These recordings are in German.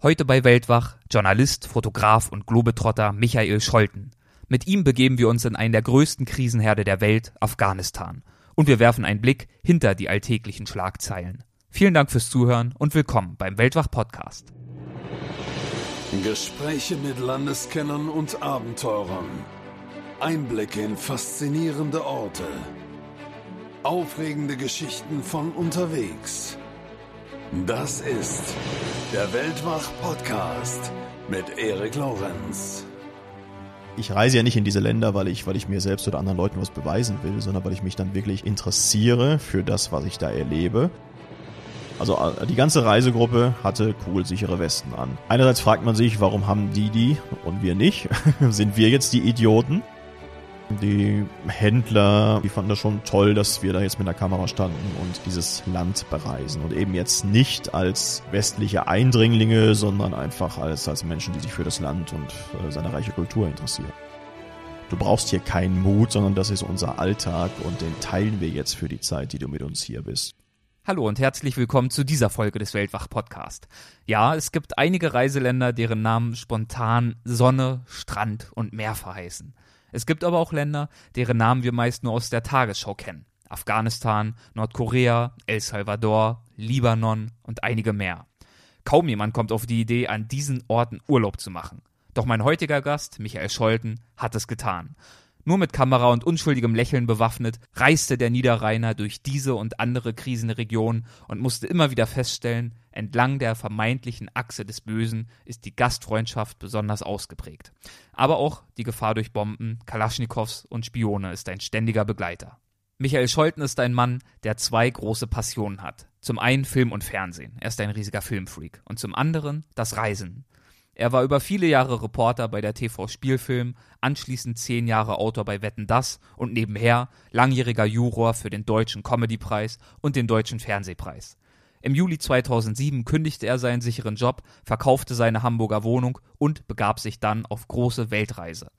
Heute bei Weltwach Journalist, Fotograf und Globetrotter Michael Scholten. Mit ihm begeben wir uns in einen der größten Krisenherde der Welt, Afghanistan. Und wir werfen einen Blick hinter die alltäglichen Schlagzeilen. Vielen Dank fürs Zuhören und willkommen beim Weltwach Podcast. Gespräche mit Landeskennern und Abenteurern. Einblicke in faszinierende Orte. Aufregende Geschichten von unterwegs. Das ist der Weltwach-Podcast mit Erik Lorenz. Ich reise ja nicht in diese Länder, weil ich, weil ich mir selbst oder anderen Leuten was beweisen will, sondern weil ich mich dann wirklich interessiere für das, was ich da erlebe. Also äh, die ganze Reisegruppe hatte kugelsichere Westen an. Einerseits fragt man sich, warum haben die die und wir nicht? Sind wir jetzt die Idioten? Die Händler, die fanden das schon toll, dass wir da jetzt mit der Kamera standen und dieses Land bereisen. Und eben jetzt nicht als westliche Eindringlinge, sondern einfach als, als Menschen, die sich für das Land und äh, seine reiche Kultur interessieren. Du brauchst hier keinen Mut, sondern das ist unser Alltag und den teilen wir jetzt für die Zeit, die du mit uns hier bist. Hallo und herzlich willkommen zu dieser Folge des Weltwach-Podcast. Ja, es gibt einige Reiseländer, deren Namen spontan Sonne, Strand und Meer verheißen. Es gibt aber auch Länder, deren Namen wir meist nur aus der Tagesschau kennen. Afghanistan, Nordkorea, El Salvador, Libanon und einige mehr. Kaum jemand kommt auf die Idee, an diesen Orten Urlaub zu machen. Doch mein heutiger Gast, Michael Scholten, hat es getan. Nur mit Kamera und unschuldigem Lächeln bewaffnet, reiste der Niederrheiner durch diese und andere Krisenregionen und musste immer wieder feststellen, entlang der vermeintlichen Achse des Bösen ist die Gastfreundschaft besonders ausgeprägt. Aber auch die Gefahr durch Bomben, Kalaschnikows und Spione ist ein ständiger Begleiter. Michael Scholten ist ein Mann, der zwei große Passionen hat. Zum einen Film und Fernsehen. Er ist ein riesiger Filmfreak. Und zum anderen das Reisen. Er war über viele Jahre Reporter bei der TV Spielfilm, anschließend zehn Jahre Autor bei Wetten Das und nebenher langjähriger Juror für den Deutschen Comedypreis und den Deutschen Fernsehpreis. Im Juli 2007 kündigte er seinen sicheren Job, verkaufte seine Hamburger Wohnung und begab sich dann auf große Weltreise.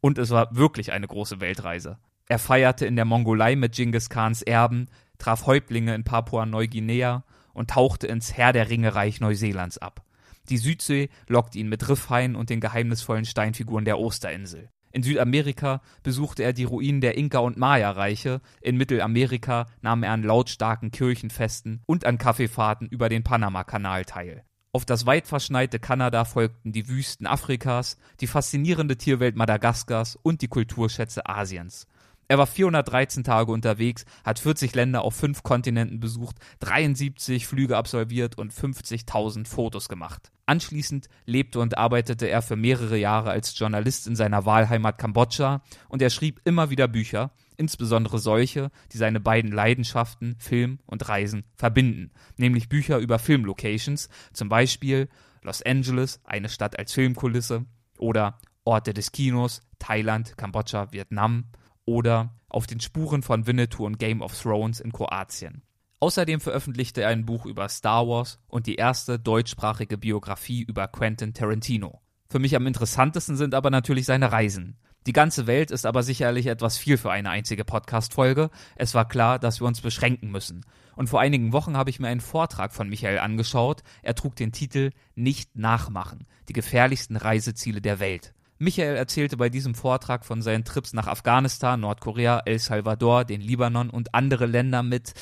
Und es war wirklich eine große Weltreise. Er feierte in der Mongolei mit Genghis Khans Erben, traf Häuptlinge in Papua-Neuguinea und tauchte ins Herr der Ringe Reich Neuseelands ab. Die Südsee lockt ihn mit Riffhaien und den geheimnisvollen Steinfiguren der Osterinsel. In Südamerika besuchte er die Ruinen der Inka- und Maya-Reiche, in Mittelamerika nahm er an lautstarken Kirchenfesten und an Kaffeefahrten über den Panamakanal teil. Auf das weit verschneite Kanada folgten die Wüsten Afrikas, die faszinierende Tierwelt Madagaskars und die Kulturschätze Asiens. Er war 413 Tage unterwegs, hat 40 Länder auf fünf Kontinenten besucht, 73 Flüge absolviert und 50.000 Fotos gemacht. Anschließend lebte und arbeitete er für mehrere Jahre als Journalist in seiner Wahlheimat Kambodscha und er schrieb immer wieder Bücher, insbesondere solche, die seine beiden Leidenschaften, Film und Reisen, verbinden, nämlich Bücher über Filmlocations, zum Beispiel Los Angeles, eine Stadt als Filmkulisse, oder Orte des Kinos, Thailand, Kambodscha, Vietnam, oder Auf den Spuren von Winnetou und Game of Thrones in Kroatien. Außerdem veröffentlichte er ein Buch über Star Wars und die erste deutschsprachige Biografie über Quentin Tarantino. Für mich am interessantesten sind aber natürlich seine Reisen. Die ganze Welt ist aber sicherlich etwas viel für eine einzige Podcast-Folge. Es war klar, dass wir uns beschränken müssen. Und vor einigen Wochen habe ich mir einen Vortrag von Michael angeschaut. Er trug den Titel Nicht nachmachen. Die gefährlichsten Reiseziele der Welt. Michael erzählte bei diesem Vortrag von seinen Trips nach Afghanistan, Nordkorea, El Salvador, den Libanon und andere Länder mit,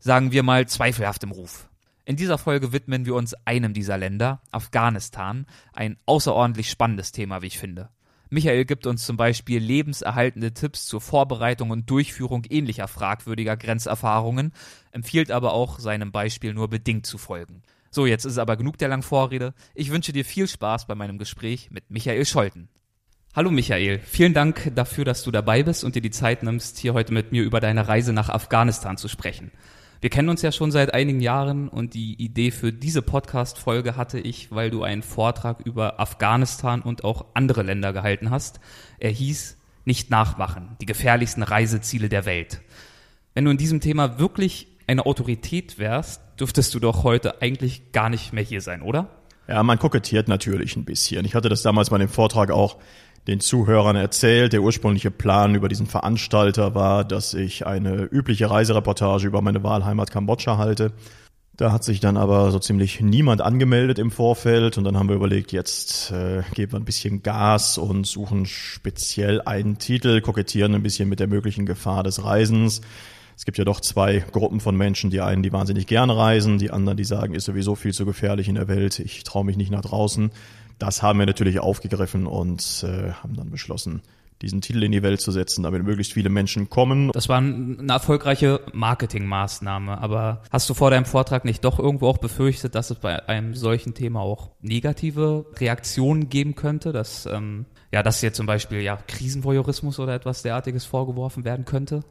sagen wir mal, zweifelhaftem Ruf. In dieser Folge widmen wir uns einem dieser Länder, Afghanistan, ein außerordentlich spannendes Thema, wie ich finde. Michael gibt uns zum Beispiel lebenserhaltende Tipps zur Vorbereitung und Durchführung ähnlicher fragwürdiger Grenzerfahrungen, empfiehlt aber auch seinem Beispiel nur bedingt zu folgen. So, jetzt ist aber genug der langen Vorrede. Ich wünsche dir viel Spaß bei meinem Gespräch mit Michael Scholten. Hallo Michael, vielen Dank dafür, dass du dabei bist und dir die Zeit nimmst, hier heute mit mir über deine Reise nach Afghanistan zu sprechen. Wir kennen uns ja schon seit einigen Jahren und die Idee für diese Podcast-Folge hatte ich, weil du einen Vortrag über Afghanistan und auch andere Länder gehalten hast. Er hieß Nicht nachmachen, die gefährlichsten Reiseziele der Welt. Wenn du in diesem Thema wirklich eine Autorität wärst, dürftest du doch heute eigentlich gar nicht mehr hier sein, oder? Ja, man kokettiert natürlich ein bisschen. Ich hatte das damals bei dem Vortrag auch den Zuhörern erzählt. Der ursprüngliche Plan über diesen Veranstalter war, dass ich eine übliche Reisereportage über meine Wahlheimat Kambodscha halte. Da hat sich dann aber so ziemlich niemand angemeldet im Vorfeld und dann haben wir überlegt, jetzt äh, geben wir ein bisschen Gas und suchen speziell einen Titel, kokettieren ein bisschen mit der möglichen Gefahr des Reisens. Es gibt ja doch zwei Gruppen von Menschen, die einen, die wahnsinnig gerne reisen, die anderen, die sagen, ist sowieso viel zu gefährlich in der Welt, ich traue mich nicht nach draußen. Das haben wir natürlich aufgegriffen und äh, haben dann beschlossen, diesen Titel in die Welt zu setzen, damit möglichst viele Menschen kommen. Das war eine erfolgreiche Marketingmaßnahme, aber hast du vor deinem Vortrag nicht doch irgendwo auch befürchtet, dass es bei einem solchen Thema auch negative Reaktionen geben könnte, dass ähm, ja, dass hier zum Beispiel ja Krisenvoyeurismus oder etwas derartiges vorgeworfen werden könnte?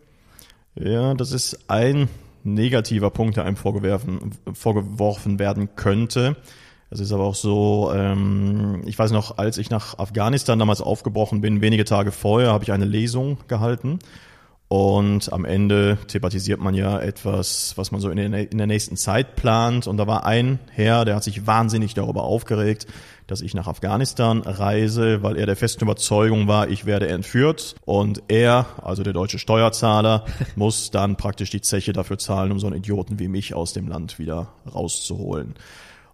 Ja, das ist ein negativer Punkt, der einem vorgeworfen, vorgeworfen werden könnte. Es ist aber auch so, ähm, ich weiß noch, als ich nach Afghanistan damals aufgebrochen bin, wenige Tage vorher habe ich eine Lesung gehalten. Und am Ende thematisiert man ja etwas, was man so in der, in der nächsten Zeit plant. Und da war ein Herr, der hat sich wahnsinnig darüber aufgeregt, dass ich nach Afghanistan reise, weil er der festen Überzeugung war, ich werde entführt. Und er, also der deutsche Steuerzahler, muss dann praktisch die Zeche dafür zahlen, um so einen Idioten wie mich aus dem Land wieder rauszuholen.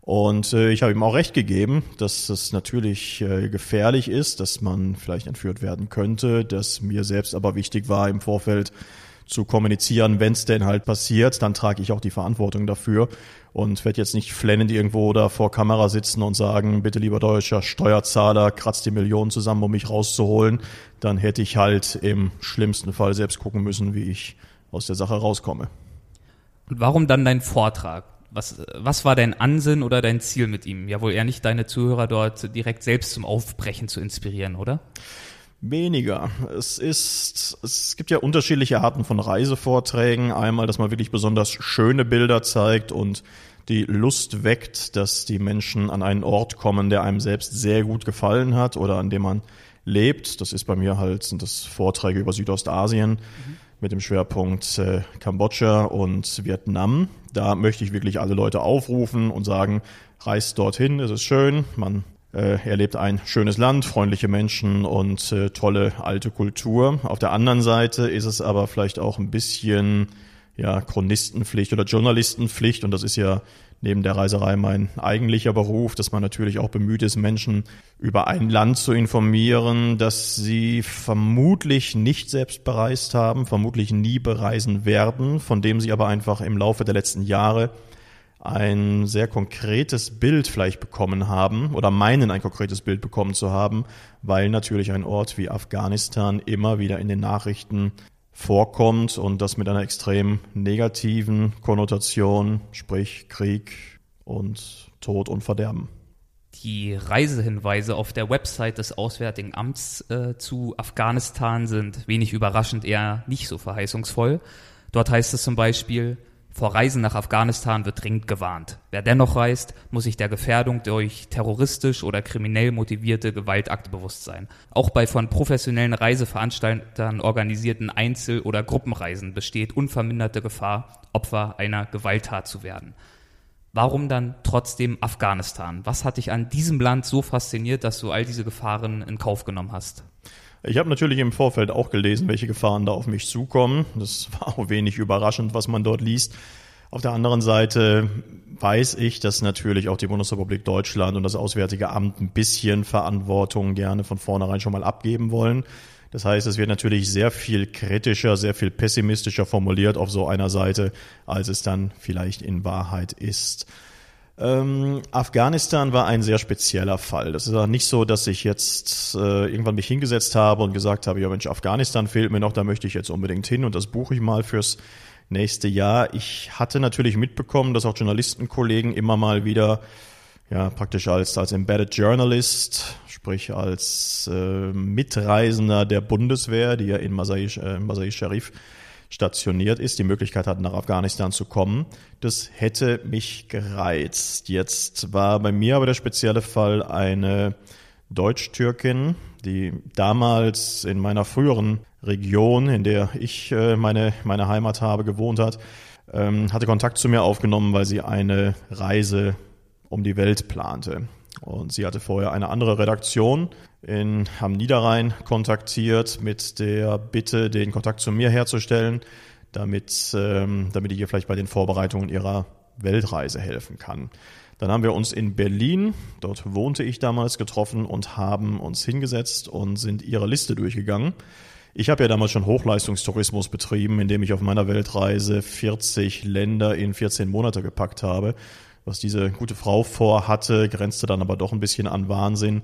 Und äh, ich habe ihm auch recht gegeben, dass es natürlich äh, gefährlich ist, dass man vielleicht entführt werden könnte, dass mir selbst aber wichtig war im Vorfeld zu kommunizieren, wenn es denn halt passiert, dann trage ich auch die Verantwortung dafür und werde jetzt nicht flennend irgendwo da vor Kamera sitzen und sagen, bitte lieber deutscher Steuerzahler, kratzt die Millionen zusammen, um mich rauszuholen. Dann hätte ich halt im schlimmsten Fall selbst gucken müssen, wie ich aus der Sache rauskomme. Und warum dann dein Vortrag? Was, was war dein Ansinn oder dein Ziel mit ihm? Ja, wohl eher nicht deine Zuhörer dort direkt selbst zum Aufbrechen zu inspirieren, oder? Weniger. Es ist, es gibt ja unterschiedliche Arten von Reisevorträgen. Einmal, dass man wirklich besonders schöne Bilder zeigt und die Lust weckt, dass die Menschen an einen Ort kommen, der einem selbst sehr gut gefallen hat oder an dem man lebt. Das ist bei mir halt, sind das Vorträge über Südostasien. Mhm mit dem Schwerpunkt äh, Kambodscha und Vietnam. Da möchte ich wirklich alle Leute aufrufen und sagen, reist dorthin, es ist schön, man äh, erlebt ein schönes Land, freundliche Menschen und äh, tolle alte Kultur. Auf der anderen Seite ist es aber vielleicht auch ein bisschen ja, Chronistenpflicht oder Journalistenpflicht und das ist ja neben der Reiserei mein eigentlicher Beruf, dass man natürlich auch bemüht ist, Menschen über ein Land zu informieren, das sie vermutlich nicht selbst bereist haben, vermutlich nie bereisen werden, von dem sie aber einfach im Laufe der letzten Jahre ein sehr konkretes Bild vielleicht bekommen haben oder meinen ein konkretes Bild bekommen zu haben, weil natürlich ein Ort wie Afghanistan immer wieder in den Nachrichten vorkommt und das mit einer extrem negativen Konnotation, sprich Krieg und Tod und Verderben. Die Reisehinweise auf der Website des Auswärtigen Amts äh, zu Afghanistan sind wenig überraschend eher nicht so verheißungsvoll. Dort heißt es zum Beispiel, vor Reisen nach Afghanistan wird dringend gewarnt. Wer dennoch reist, muss sich der Gefährdung durch terroristisch oder kriminell motivierte Gewaltakte bewusst sein. Auch bei von professionellen Reiseveranstaltern organisierten Einzel- oder Gruppenreisen besteht unverminderte Gefahr, Opfer einer Gewalttat zu werden. Warum dann trotzdem Afghanistan? Was hat dich an diesem Land so fasziniert, dass du all diese Gefahren in Kauf genommen hast? Ich habe natürlich im Vorfeld auch gelesen, welche Gefahren da auf mich zukommen. Das war auch wenig überraschend, was man dort liest. Auf der anderen Seite weiß ich, dass natürlich auch die Bundesrepublik Deutschland und das Auswärtige Amt ein bisschen Verantwortung gerne von vornherein schon mal abgeben wollen. Das heißt, es wird natürlich sehr viel kritischer, sehr viel pessimistischer formuliert auf so einer Seite, als es dann vielleicht in Wahrheit ist. Ähm, Afghanistan war ein sehr spezieller Fall. Das ist auch nicht so, dass ich jetzt äh, irgendwann mich hingesetzt habe und gesagt habe, ja Mensch, Afghanistan fehlt mir noch, da möchte ich jetzt unbedingt hin und das buche ich mal fürs nächste Jahr. Ich hatte natürlich mitbekommen, dass auch Journalistenkollegen immer mal wieder ja praktisch als als embedded Journalist, sprich als äh, Mitreisender der Bundeswehr, die ja in Masai, äh, Masai Sharif stationiert ist, die Möglichkeit hat, nach Afghanistan zu kommen. Das hätte mich gereizt. Jetzt war bei mir aber der spezielle Fall eine Deutsch-Türkin, die damals in meiner früheren Region, in der ich äh, meine, meine Heimat habe, gewohnt hat, ähm, hatte Kontakt zu mir aufgenommen, weil sie eine Reise um die Welt plante. Und sie hatte vorher eine andere Redaktion in, am Niederrhein kontaktiert mit der Bitte, den Kontakt zu mir herzustellen, damit, ähm, damit ich ihr vielleicht bei den Vorbereitungen ihrer Weltreise helfen kann. Dann haben wir uns in Berlin, dort wohnte ich damals, getroffen und haben uns hingesetzt und sind ihre Liste durchgegangen. Ich habe ja damals schon Hochleistungstourismus betrieben, indem ich auf meiner Weltreise 40 Länder in 14 Monate gepackt habe. Was diese gute Frau vorhatte, grenzte dann aber doch ein bisschen an Wahnsinn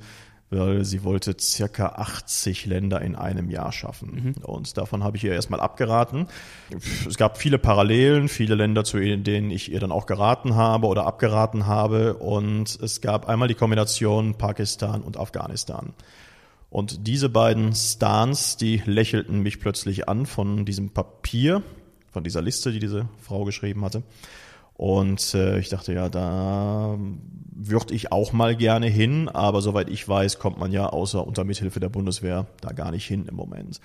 weil sie wollte circa 80 Länder in einem Jahr schaffen. Mhm. Und davon habe ich ihr erstmal abgeraten. Es gab viele Parallelen, viele Länder, zu denen ich ihr dann auch geraten habe oder abgeraten habe. Und es gab einmal die Kombination Pakistan und Afghanistan. Und diese beiden Stans, die lächelten mich plötzlich an von diesem Papier, von dieser Liste, die diese Frau geschrieben hatte. Und äh, ich dachte, ja, da würde ich auch mal gerne hin, aber soweit ich weiß, kommt man ja außer unter Mithilfe der Bundeswehr da gar nicht hin im Moment.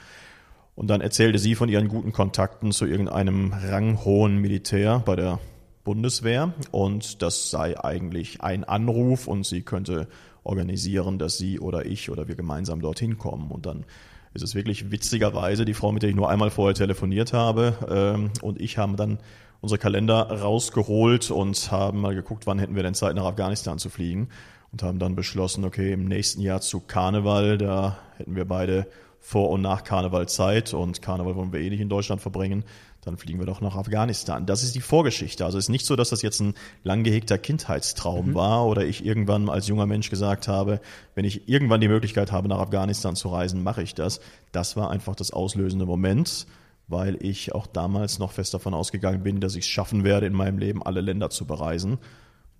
Und dann erzählte sie von ihren guten Kontakten zu irgendeinem ranghohen Militär bei der Bundeswehr und das sei eigentlich ein Anruf und sie könnte organisieren, dass sie oder ich oder wir gemeinsam dorthin kommen. Und dann ist es wirklich witzigerweise die Frau, mit der ich nur einmal vorher telefoniert habe ähm, und ich haben dann unsere Kalender rausgeholt und haben mal geguckt, wann hätten wir denn Zeit nach Afghanistan zu fliegen und haben dann beschlossen, okay, im nächsten Jahr zu Karneval, da hätten wir beide vor und nach Karneval Zeit und Karneval wollen wir eh nicht in Deutschland verbringen, dann fliegen wir doch nach Afghanistan. Das ist die Vorgeschichte. Also es ist nicht so, dass das jetzt ein lang gehegter Kindheitstraum mhm. war oder ich irgendwann als junger Mensch gesagt habe, wenn ich irgendwann die Möglichkeit habe, nach Afghanistan zu reisen, mache ich das. Das war einfach das auslösende Moment weil ich auch damals noch fest davon ausgegangen bin, dass ich es schaffen werde, in meinem Leben alle Länder zu bereisen.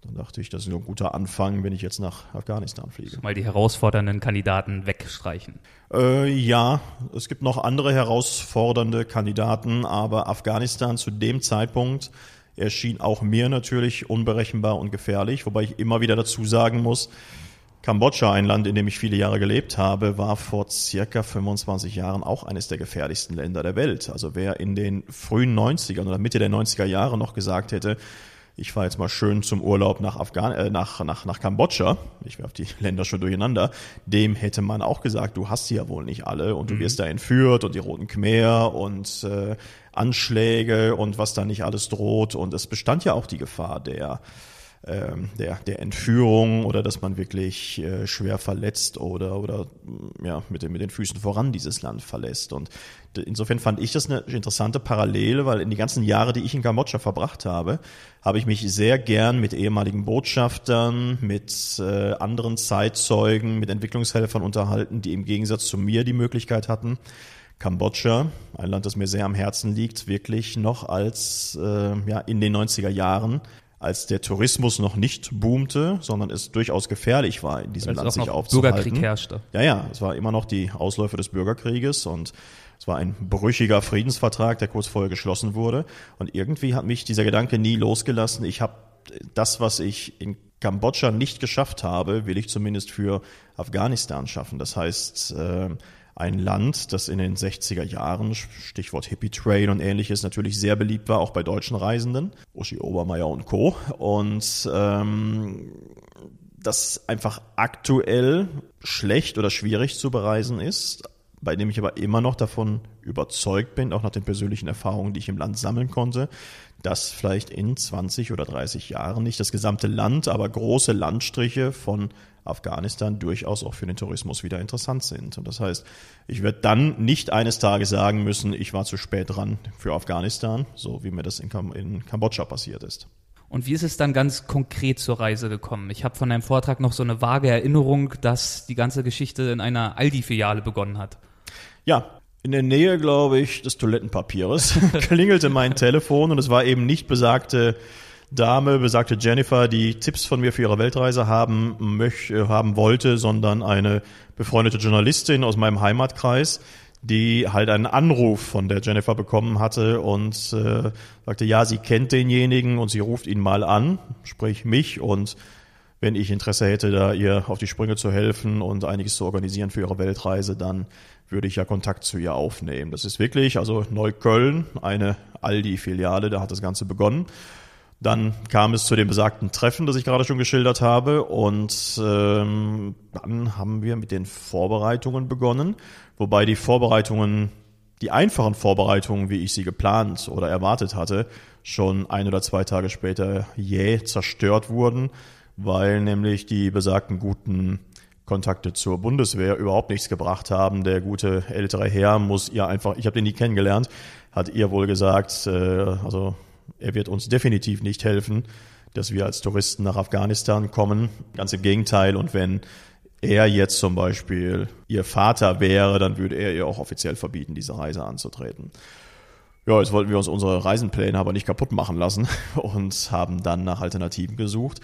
Dann dachte ich, das ist ein guter Anfang, wenn ich jetzt nach Afghanistan fliege. Mal die herausfordernden Kandidaten wegstreichen. Äh, ja, es gibt noch andere herausfordernde Kandidaten, aber Afghanistan zu dem Zeitpunkt erschien auch mir natürlich unberechenbar und gefährlich, wobei ich immer wieder dazu sagen muss, Kambodscha, ein Land, in dem ich viele Jahre gelebt habe, war vor circa 25 Jahren auch eines der gefährlichsten Länder der Welt. Also wer in den frühen 90ern oder Mitte der 90er Jahre noch gesagt hätte, ich fahre jetzt mal schön zum Urlaub nach, Afghan äh, nach, nach, nach Kambodscha, ich werfe die Länder schon durcheinander, dem hätte man auch gesagt, du hast sie ja wohl nicht alle und du mhm. wirst da entführt und die Roten Khmer und äh, Anschläge und was da nicht alles droht. Und es bestand ja auch die Gefahr der ähm, der, der Entführung oder dass man wirklich äh, schwer verletzt oder, oder ja, mit den, mit den Füßen voran dieses Land verlässt. Und insofern fand ich das eine interessante Parallele, weil in die ganzen Jahre, die ich in Kambodscha verbracht habe, habe ich mich sehr gern mit ehemaligen Botschaftern, mit äh, anderen Zeitzeugen, mit Entwicklungshelfern unterhalten, die im Gegensatz zu mir die Möglichkeit hatten, Kambodscha, ein Land, das mir sehr am Herzen liegt, wirklich noch als äh, ja, in den 90er Jahren als der Tourismus noch nicht boomte, sondern es durchaus gefährlich war, in diesem Land sich aufzuhalten. Bürgerkrieg herrschte. Ja, ja, es war immer noch die Ausläufer des Bürgerkrieges und es war ein brüchiger Friedensvertrag, der kurz vorher geschlossen wurde. Und irgendwie hat mich dieser Gedanke nie losgelassen. Ich habe das, was ich in Kambodscha nicht geschafft habe, will ich zumindest für Afghanistan schaffen. Das heißt, äh, ein Land, das in den 60er Jahren, Stichwort Hippie Train und ähnliches, natürlich sehr beliebt war, auch bei deutschen Reisenden, Uschi Obermeier und Co. Und ähm, das einfach aktuell schlecht oder schwierig zu bereisen ist, bei dem ich aber immer noch davon überzeugt bin, auch nach den persönlichen Erfahrungen, die ich im Land sammeln konnte, dass vielleicht in 20 oder 30 Jahren nicht das gesamte Land, aber große Landstriche von Afghanistan durchaus auch für den Tourismus wieder interessant sind. Und das heißt, ich werde dann nicht eines Tages sagen müssen, ich war zu spät dran für Afghanistan, so wie mir das in, Kam in Kambodscha passiert ist. Und wie ist es dann ganz konkret zur Reise gekommen? Ich habe von deinem Vortrag noch so eine vage Erinnerung, dass die ganze Geschichte in einer Aldi-Filiale begonnen hat. Ja, in der Nähe, glaube ich, des Toilettenpapiers klingelte mein Telefon und es war eben nicht besagte Dame, besagte Jennifer, die Tipps von mir für ihre Weltreise haben, möch, äh, haben wollte, sondern eine befreundete Journalistin aus meinem Heimatkreis, die halt einen Anruf von der Jennifer bekommen hatte und äh, sagte, ja, sie kennt denjenigen und sie ruft ihn mal an, sprich mich und wenn ich Interesse hätte, da ihr auf die Sprünge zu helfen und einiges zu organisieren für ihre Weltreise, dann würde ich ja Kontakt zu ihr aufnehmen. Das ist wirklich, also Neukölln, eine Aldi-Filiale, da hat das Ganze begonnen. Dann kam es zu dem besagten Treffen, das ich gerade schon geschildert habe. Und ähm, dann haben wir mit den Vorbereitungen begonnen, wobei die Vorbereitungen die einfachen Vorbereitungen, wie ich sie geplant oder erwartet hatte, schon ein oder zwei Tage später jäh zerstört wurden, weil nämlich die besagten guten Kontakte zur Bundeswehr überhaupt nichts gebracht haben. Der gute ältere Herr muss ihr einfach, ich habe den nie kennengelernt, hat ihr wohl gesagt, äh, also er wird uns definitiv nicht helfen, dass wir als Touristen nach Afghanistan kommen. Ganz im Gegenteil. Und wenn er jetzt zum Beispiel ihr Vater wäre, dann würde er ihr auch offiziell verbieten, diese Reise anzutreten. Ja, jetzt wollten wir uns unsere Reisenpläne aber nicht kaputt machen lassen und haben dann nach Alternativen gesucht.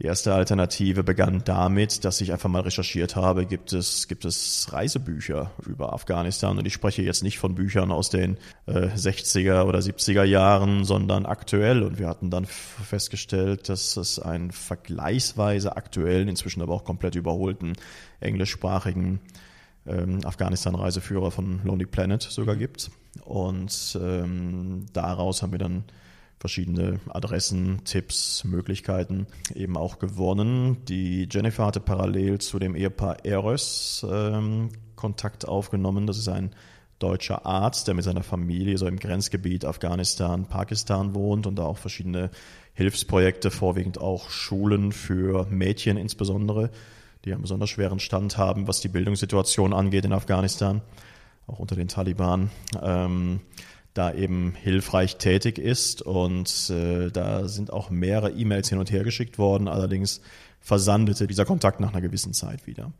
Die erste Alternative begann damit, dass ich einfach mal recherchiert habe, gibt es, gibt es Reisebücher über Afghanistan. Und ich spreche jetzt nicht von Büchern aus den äh, 60er oder 70er Jahren, sondern aktuell. Und wir hatten dann festgestellt, dass es einen vergleichsweise aktuellen, inzwischen aber auch komplett überholten englischsprachigen ähm, Afghanistan-Reiseführer von Lonely Planet sogar gibt. Und ähm, daraus haben wir dann verschiedene Adressen, Tipps, Möglichkeiten eben auch gewonnen. Die Jennifer hatte parallel zu dem Ehepaar Eros ähm, Kontakt aufgenommen. Das ist ein deutscher Arzt, der mit seiner Familie so im Grenzgebiet Afghanistan, Pakistan wohnt und da auch verschiedene Hilfsprojekte, vorwiegend auch Schulen für Mädchen insbesondere, die einen besonders schweren Stand haben, was die Bildungssituation angeht in Afghanistan, auch unter den Taliban. Ähm, da eben hilfreich tätig ist. Und äh, da sind auch mehrere E-Mails hin und her geschickt worden. Allerdings versandete dieser Kontakt nach einer gewissen Zeit wieder.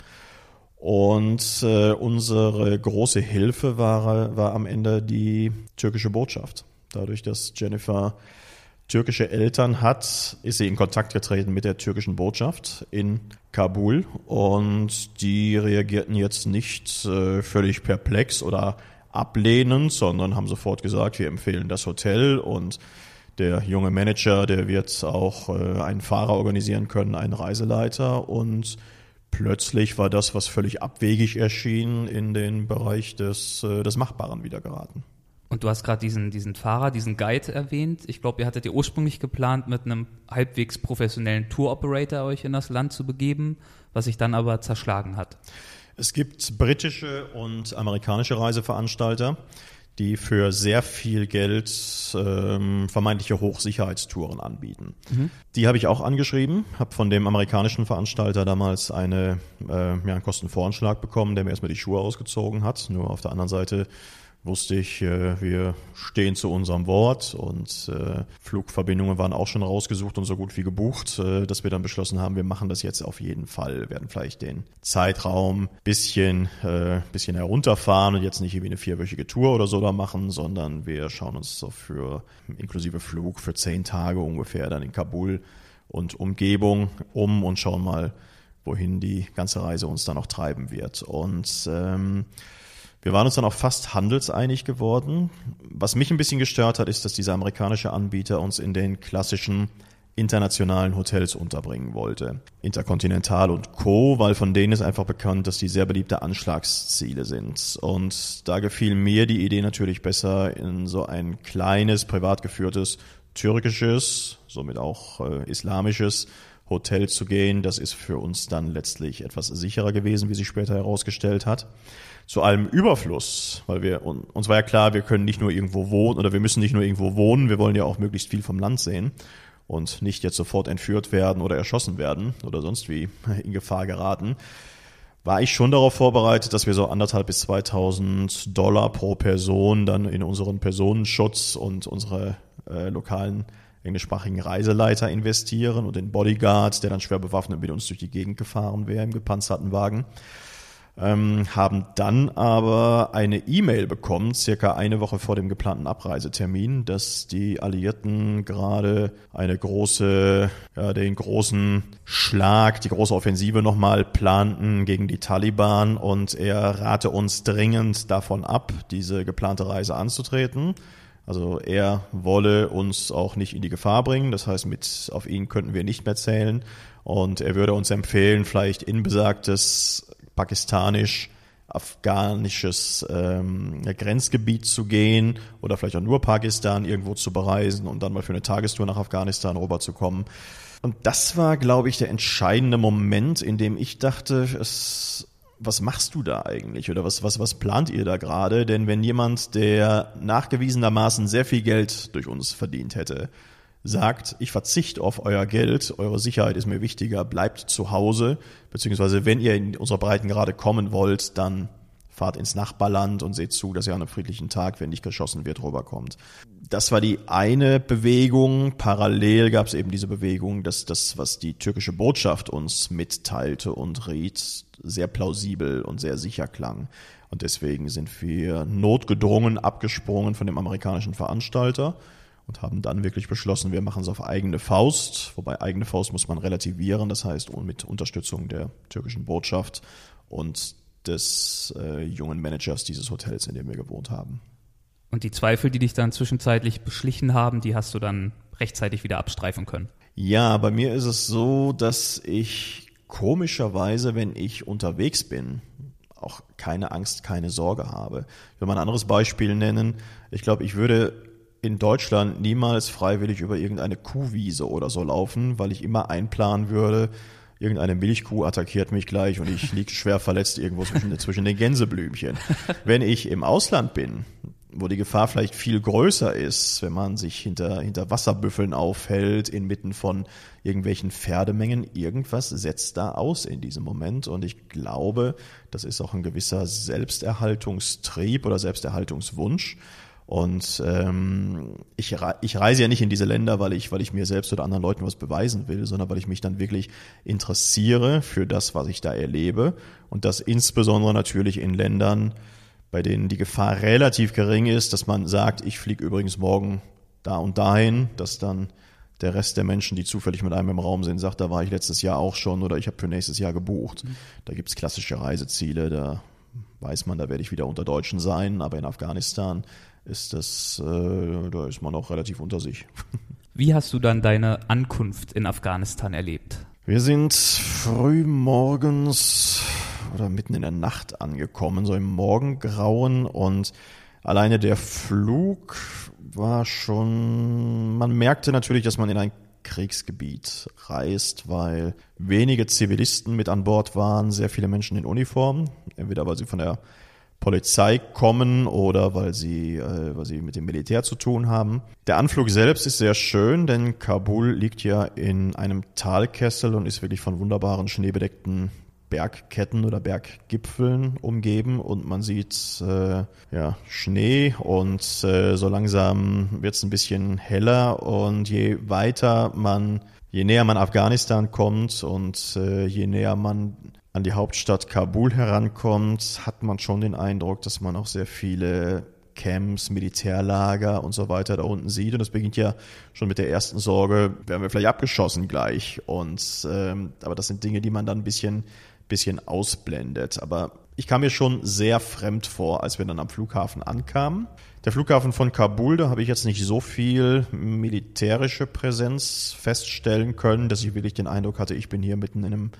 Und äh, unsere große Hilfe war, war am Ende die türkische Botschaft. Dadurch, dass Jennifer türkische Eltern hat, ist sie in Kontakt getreten mit der türkischen Botschaft in Kabul und die reagierten jetzt nicht äh, völlig perplex oder ablehnen, sondern haben sofort gesagt, wir empfehlen das Hotel und der junge Manager, der wird auch äh, einen Fahrer organisieren können, einen Reiseleiter und plötzlich war das, was völlig abwegig erschien, in den Bereich des, äh, des Machbaren wieder geraten. Und du hast gerade diesen, diesen Fahrer, diesen Guide erwähnt. Ich glaube, ihr hattet ja ursprünglich geplant, mit einem halbwegs professionellen Tour-Operator euch in das Land zu begeben, was sich dann aber zerschlagen hat. Es gibt britische und amerikanische Reiseveranstalter, die für sehr viel Geld ähm, vermeintliche Hochsicherheitstouren anbieten. Mhm. Die habe ich auch angeschrieben, habe von dem amerikanischen Veranstalter damals eine, äh, ja, einen Kostenvoranschlag bekommen, der mir erstmal die Schuhe ausgezogen hat. Nur auf der anderen Seite wusste ich, äh, wir stehen zu unserem Wort und äh, Flugverbindungen waren auch schon rausgesucht und so gut wie gebucht, äh, dass wir dann beschlossen haben, wir machen das jetzt auf jeden Fall, wir werden vielleicht den Zeitraum bisschen, bisschen herunterfahren und jetzt nicht irgendwie eine vierwöchige Tour oder so da machen, sondern wir schauen uns so für inklusive Flug für zehn Tage ungefähr dann in Kabul und Umgebung um und schauen mal, wohin die ganze Reise uns dann auch treiben wird. Und ähm, wir waren uns dann auch fast handelseinig geworden. Was mich ein bisschen gestört hat, ist, dass dieser amerikanische Anbieter uns in den klassischen internationalen Hotels unterbringen wollte. Intercontinental und Co., weil von denen ist einfach bekannt, dass die sehr beliebte Anschlagsziele sind. Und da gefiel mir die Idee natürlich besser, in so ein kleines, privat geführtes, türkisches, somit auch äh, islamisches Hotel zu gehen. Das ist für uns dann letztlich etwas sicherer gewesen, wie sich später herausgestellt hat. Zu allem Überfluss, weil wir, uns war ja klar, wir können nicht nur irgendwo wohnen oder wir müssen nicht nur irgendwo wohnen, wir wollen ja auch möglichst viel vom Land sehen und nicht jetzt sofort entführt werden oder erschossen werden oder sonst wie in Gefahr geraten, war ich schon darauf vorbereitet, dass wir so anderthalb bis 2000 Dollar pro Person dann in unseren Personenschutz und unsere äh, lokalen englischsprachigen Reiseleiter investieren und den Bodyguard, der dann schwer bewaffnet mit uns durch die Gegend gefahren wäre im gepanzerten Wagen ähm, haben dann aber eine E-Mail bekommen, circa eine Woche vor dem geplanten Abreisetermin, dass die Alliierten gerade eine große, ja, den großen Schlag, die große Offensive nochmal planten gegen die Taliban und er rate uns dringend davon ab, diese geplante Reise anzutreten. Also er wolle uns auch nicht in die Gefahr bringen. Das heißt, mit auf ihn könnten wir nicht mehr zählen. Und er würde uns empfehlen, vielleicht in besagtes pakistanisch-afghanisches ähm, Grenzgebiet zu gehen oder vielleicht auch nur Pakistan irgendwo zu bereisen und dann mal für eine Tagestour nach Afghanistan rüberzukommen. Und das war, glaube ich, der entscheidende Moment, in dem ich dachte, es was machst du da eigentlich oder was, was, was plant ihr da gerade? Denn wenn jemand, der nachgewiesenermaßen sehr viel Geld durch uns verdient hätte, sagt, ich verzichte auf euer Geld, eure Sicherheit ist mir wichtiger, bleibt zu Hause, beziehungsweise wenn ihr in unserer Breiten gerade kommen wollt, dann fahrt ins Nachbarland und seht zu, dass ihr an einem friedlichen Tag, wenn nicht geschossen wird, rüberkommt. Das war die eine Bewegung. Parallel gab es eben diese Bewegung, dass das, was die türkische Botschaft uns mitteilte und riet, sehr plausibel und sehr sicher klang. Und deswegen sind wir notgedrungen abgesprungen von dem amerikanischen Veranstalter und haben dann wirklich beschlossen, wir machen es auf eigene Faust. Wobei eigene Faust muss man relativieren, das heißt mit Unterstützung der türkischen Botschaft und des äh, jungen Managers dieses Hotels, in dem wir gewohnt haben. Und die Zweifel, die dich dann zwischenzeitlich beschlichen haben, die hast du dann rechtzeitig wieder abstreifen können? Ja, bei mir ist es so, dass ich komischerweise, wenn ich unterwegs bin, auch keine Angst, keine Sorge habe. Ich will mal ein anderes Beispiel nennen. Ich glaube, ich würde in Deutschland niemals freiwillig über irgendeine Kuhwiese oder so laufen, weil ich immer einplanen würde, irgendeine Milchkuh attackiert mich gleich und ich liege schwer verletzt irgendwo zwischen, zwischen den Gänseblümchen. Wenn ich im Ausland bin, wo die Gefahr vielleicht viel größer ist, wenn man sich hinter, hinter Wasserbüffeln aufhält, inmitten von irgendwelchen Pferdemengen, irgendwas setzt da aus in diesem Moment. Und ich glaube, das ist auch ein gewisser Selbsterhaltungstrieb oder Selbsterhaltungswunsch. Und ähm, ich, ich reise ja nicht in diese Länder, weil ich, weil ich mir selbst oder anderen Leuten was beweisen will, sondern weil ich mich dann wirklich interessiere für das, was ich da erlebe. Und das insbesondere natürlich in Ländern, bei denen die Gefahr relativ gering ist, dass man sagt, ich fliege übrigens morgen da und dahin, dass dann der Rest der Menschen, die zufällig mit einem im Raum sind, sagt, da war ich letztes Jahr auch schon oder ich habe für nächstes Jahr gebucht. Mhm. Da gibt's klassische Reiseziele, da weiß man, da werde ich wieder unter Deutschen sein, aber in Afghanistan ist das, äh, da ist man auch relativ unter sich. Wie hast du dann deine Ankunft in Afghanistan erlebt? Wir sind früh morgens oder mitten in der Nacht angekommen, so im Morgengrauen und alleine der Flug war schon, man merkte natürlich, dass man in ein Kriegsgebiet reist, weil wenige Zivilisten mit an Bord waren, sehr viele Menschen in Uniform, entweder weil sie von der Polizei kommen oder weil sie, äh, weil sie mit dem Militär zu tun haben. Der Anflug selbst ist sehr schön, denn Kabul liegt ja in einem Talkessel und ist wirklich von wunderbaren schneebedeckten Bergketten oder Berggipfeln umgeben und man sieht äh, ja, Schnee und äh, so langsam wird es ein bisschen heller und je weiter man, je näher man Afghanistan kommt und äh, je näher man an die Hauptstadt Kabul herankommt, hat man schon den Eindruck, dass man auch sehr viele Camps, Militärlager und so weiter da unten sieht. Und das beginnt ja schon mit der ersten Sorge, werden wir vielleicht abgeschossen gleich. Und ähm, aber das sind Dinge, die man dann ein bisschen, bisschen ausblendet. Aber ich kam mir schon sehr fremd vor, als wir dann am Flughafen ankamen. Der Flughafen von Kabul, da habe ich jetzt nicht so viel militärische Präsenz feststellen können, dass ich wirklich den Eindruck hatte, ich bin hier mitten in einem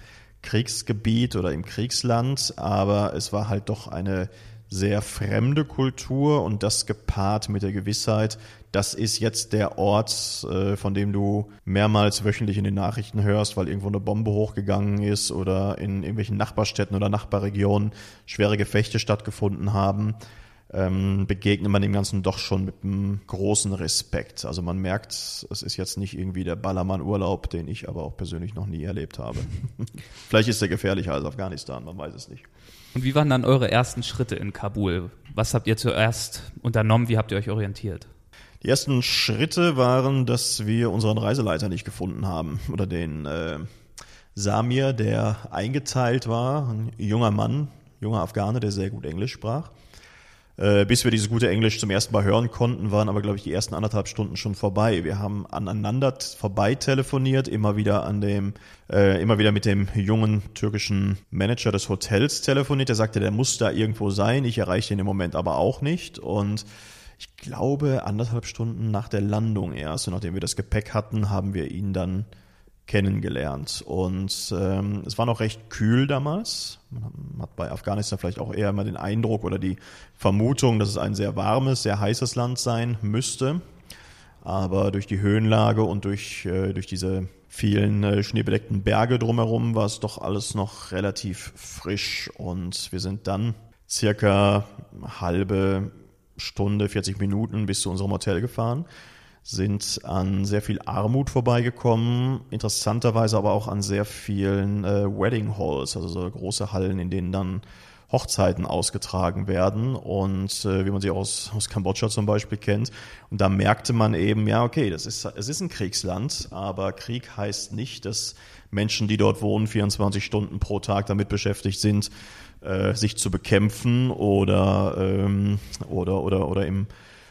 Kriegsgebiet oder im Kriegsland, aber es war halt doch eine sehr fremde Kultur und das gepaart mit der Gewissheit, das ist jetzt der Ort, äh, von dem du mehrmals wöchentlich in den Nachrichten hörst, weil irgendwo eine Bombe hochgegangen ist oder in irgendwelchen Nachbarstädten oder Nachbarregionen schwere Gefechte stattgefunden haben ähm, begegnet man dem Ganzen doch schon mit einem großen Respekt. Also man merkt, es ist jetzt nicht irgendwie der Ballermann-Urlaub, den ich aber auch persönlich noch nie erlebt habe. Vielleicht ist er gefährlicher als Afghanistan, man weiß es nicht. Und wie waren dann eure ersten Schritte in Kabul? Was habt ihr zuerst unternommen? Wie habt ihr euch orientiert? Die ersten Schritte waren, dass wir unseren Reiseleiter nicht gefunden haben oder den äh, Samir, der eingeteilt war, ein junger Mann, junger Afghane, der sehr gut Englisch sprach. Äh, bis wir dieses gute Englisch zum ersten Mal hören konnten, waren aber, glaube ich, die ersten anderthalb Stunden schon vorbei. Wir haben aneinander vorbei telefoniert, immer wieder an dem, äh, immer wieder mit dem jungen türkischen Manager des Hotels telefoniert. Der sagte, der muss da irgendwo sein. Ich erreiche ihn im Moment aber auch nicht. Und ich glaube, anderthalb Stunden nach der Landung erst, und nachdem wir das Gepäck hatten, haben wir ihn dann kennengelernt. Und ähm, es war noch recht kühl damals. Man hat bei Afghanistan vielleicht auch eher immer den Eindruck oder die Vermutung, dass es ein sehr warmes, sehr heißes Land sein müsste. Aber durch die Höhenlage und durch, äh, durch diese vielen äh, schneebedeckten Berge drumherum war es doch alles noch relativ frisch und wir sind dann circa halbe Stunde, 40 Minuten bis zu unserem Hotel gefahren, sind an sehr viel Armut vorbeigekommen, interessanterweise aber auch an sehr vielen äh, Wedding Halls, also so große Hallen, in denen dann Hochzeiten ausgetragen werden und äh, wie man sie aus, aus Kambodscha zum Beispiel kennt. Und da merkte man eben, ja, okay, das ist, es ist ein Kriegsland, aber Krieg heißt nicht, dass Menschen, die dort wohnen, 24 Stunden pro Tag damit beschäftigt sind, äh, sich zu bekämpfen oder, ähm, oder, oder, oder im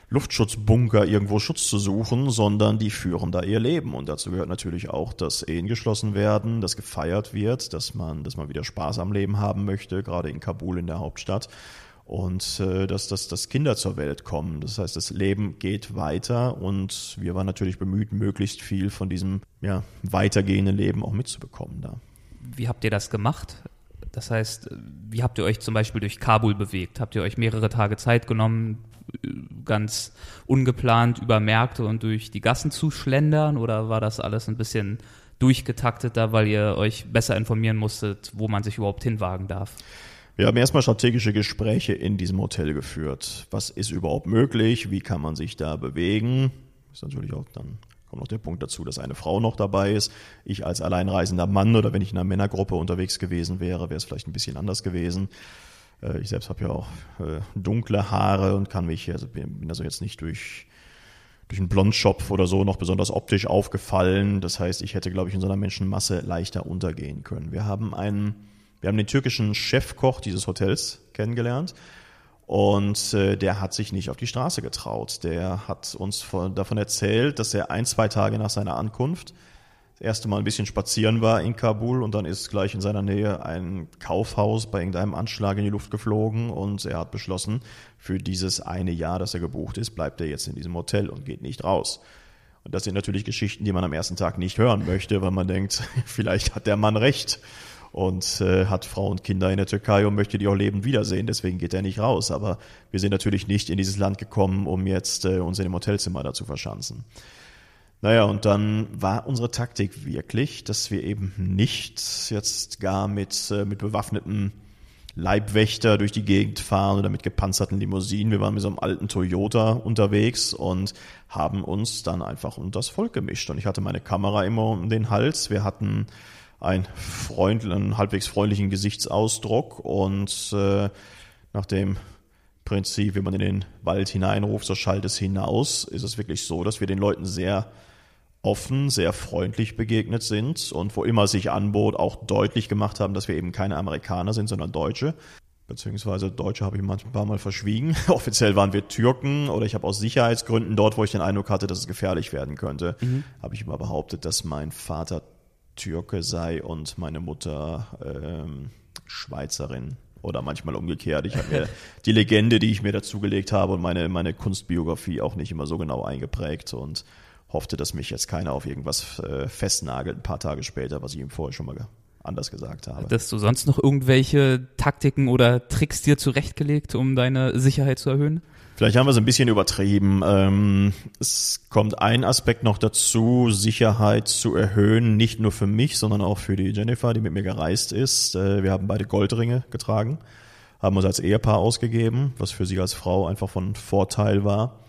Luftschutzbunker irgendwo Schutz zu suchen, sondern die führen da ihr Leben. Und dazu gehört natürlich auch, dass Ehen geschlossen werden, dass gefeiert wird, dass man, dass man wieder Spaß am Leben haben möchte, gerade in Kabul in der Hauptstadt. Und äh, dass, dass, dass Kinder zur Welt kommen. Das heißt, das Leben geht weiter und wir waren natürlich bemüht, möglichst viel von diesem ja, weitergehenden Leben auch mitzubekommen da. Wie habt ihr das gemacht? Das heißt, wie habt ihr euch zum Beispiel durch Kabul bewegt? Habt ihr euch mehrere Tage Zeit genommen, ganz ungeplant über Märkte und durch die Gassen zu schlendern oder war das alles ein bisschen durchgetakteter, weil ihr euch besser informieren musstet, wo man sich überhaupt hinwagen darf? Wir haben erstmal strategische Gespräche in diesem Hotel geführt. Was ist überhaupt möglich? Wie kann man sich da bewegen? Ist natürlich auch dann kommt noch der Punkt dazu, dass eine Frau noch dabei ist. Ich als alleinreisender Mann oder wenn ich in einer Männergruppe unterwegs gewesen wäre, wäre es vielleicht ein bisschen anders gewesen. Äh, ich selbst habe ja auch äh, dunkle Haare und kann mich, also bin also jetzt nicht durch durch einen Blondschopf oder so noch besonders optisch aufgefallen. Das heißt, ich hätte, glaube ich, in so einer Menschenmasse leichter untergehen können. Wir haben einen, wir haben den türkischen Chefkoch dieses Hotels kennengelernt und äh, der hat sich nicht auf die Straße getraut. Der hat uns von, davon erzählt, dass er ein, zwei Tage nach seiner Ankunft das erste Mal ein bisschen spazieren war in Kabul und dann ist gleich in seiner Nähe ein Kaufhaus bei irgendeinem Anschlag in die Luft geflogen und er hat beschlossen, für dieses eine Jahr, das er gebucht ist, bleibt er jetzt in diesem Hotel und geht nicht raus. Und das sind natürlich Geschichten, die man am ersten Tag nicht hören möchte, weil man denkt, vielleicht hat der Mann recht und äh, hat Frau und Kinder in der Türkei und möchte die auch lebend wiedersehen, deswegen geht er nicht raus. Aber wir sind natürlich nicht in dieses Land gekommen, um jetzt äh, uns in dem Hotelzimmer da zu verschanzen. Naja, und dann war unsere Taktik wirklich, dass wir eben nicht jetzt gar mit, äh, mit bewaffneten Leibwächter durch die Gegend fahren oder mit gepanzerten Limousinen. Wir waren mit so einem alten Toyota unterwegs und haben uns dann einfach unter das Volk gemischt. Und ich hatte meine Kamera immer um den Hals. Wir hatten einen, Freund, einen halbwegs freundlichen Gesichtsausdruck und äh, nach dem Prinzip, wenn man in den Wald hineinruft, so schallt es hinaus, ist es wirklich so, dass wir den Leuten sehr offen, sehr freundlich begegnet sind und wo immer sich anbot, auch deutlich gemacht haben, dass wir eben keine Amerikaner sind, sondern Deutsche. Beziehungsweise Deutsche habe ich manchmal ein paar Mal verschwiegen. Offiziell waren wir Türken oder ich habe aus Sicherheitsgründen dort, wo ich den Eindruck hatte, dass es gefährlich werden könnte, mhm. habe ich immer behauptet, dass mein Vater Türke sei und meine Mutter ähm, Schweizerin oder manchmal umgekehrt. Ich habe mir die Legende, die ich mir dazugelegt habe und meine, meine Kunstbiografie auch nicht immer so genau eingeprägt und hoffte, dass mich jetzt keiner auf irgendwas äh, festnagelt, ein paar Tage später, was ich ihm vorher schon mal anders gesagt habe. Hattest du sonst noch irgendwelche Taktiken oder Tricks dir zurechtgelegt, um deine Sicherheit zu erhöhen? Vielleicht haben wir es ein bisschen übertrieben. Ähm, es kommt ein Aspekt noch dazu, Sicherheit zu erhöhen, nicht nur für mich, sondern auch für die Jennifer, die mit mir gereist ist. Äh, wir haben beide Goldringe getragen, haben uns als Ehepaar ausgegeben, was für sie als Frau einfach von Vorteil war.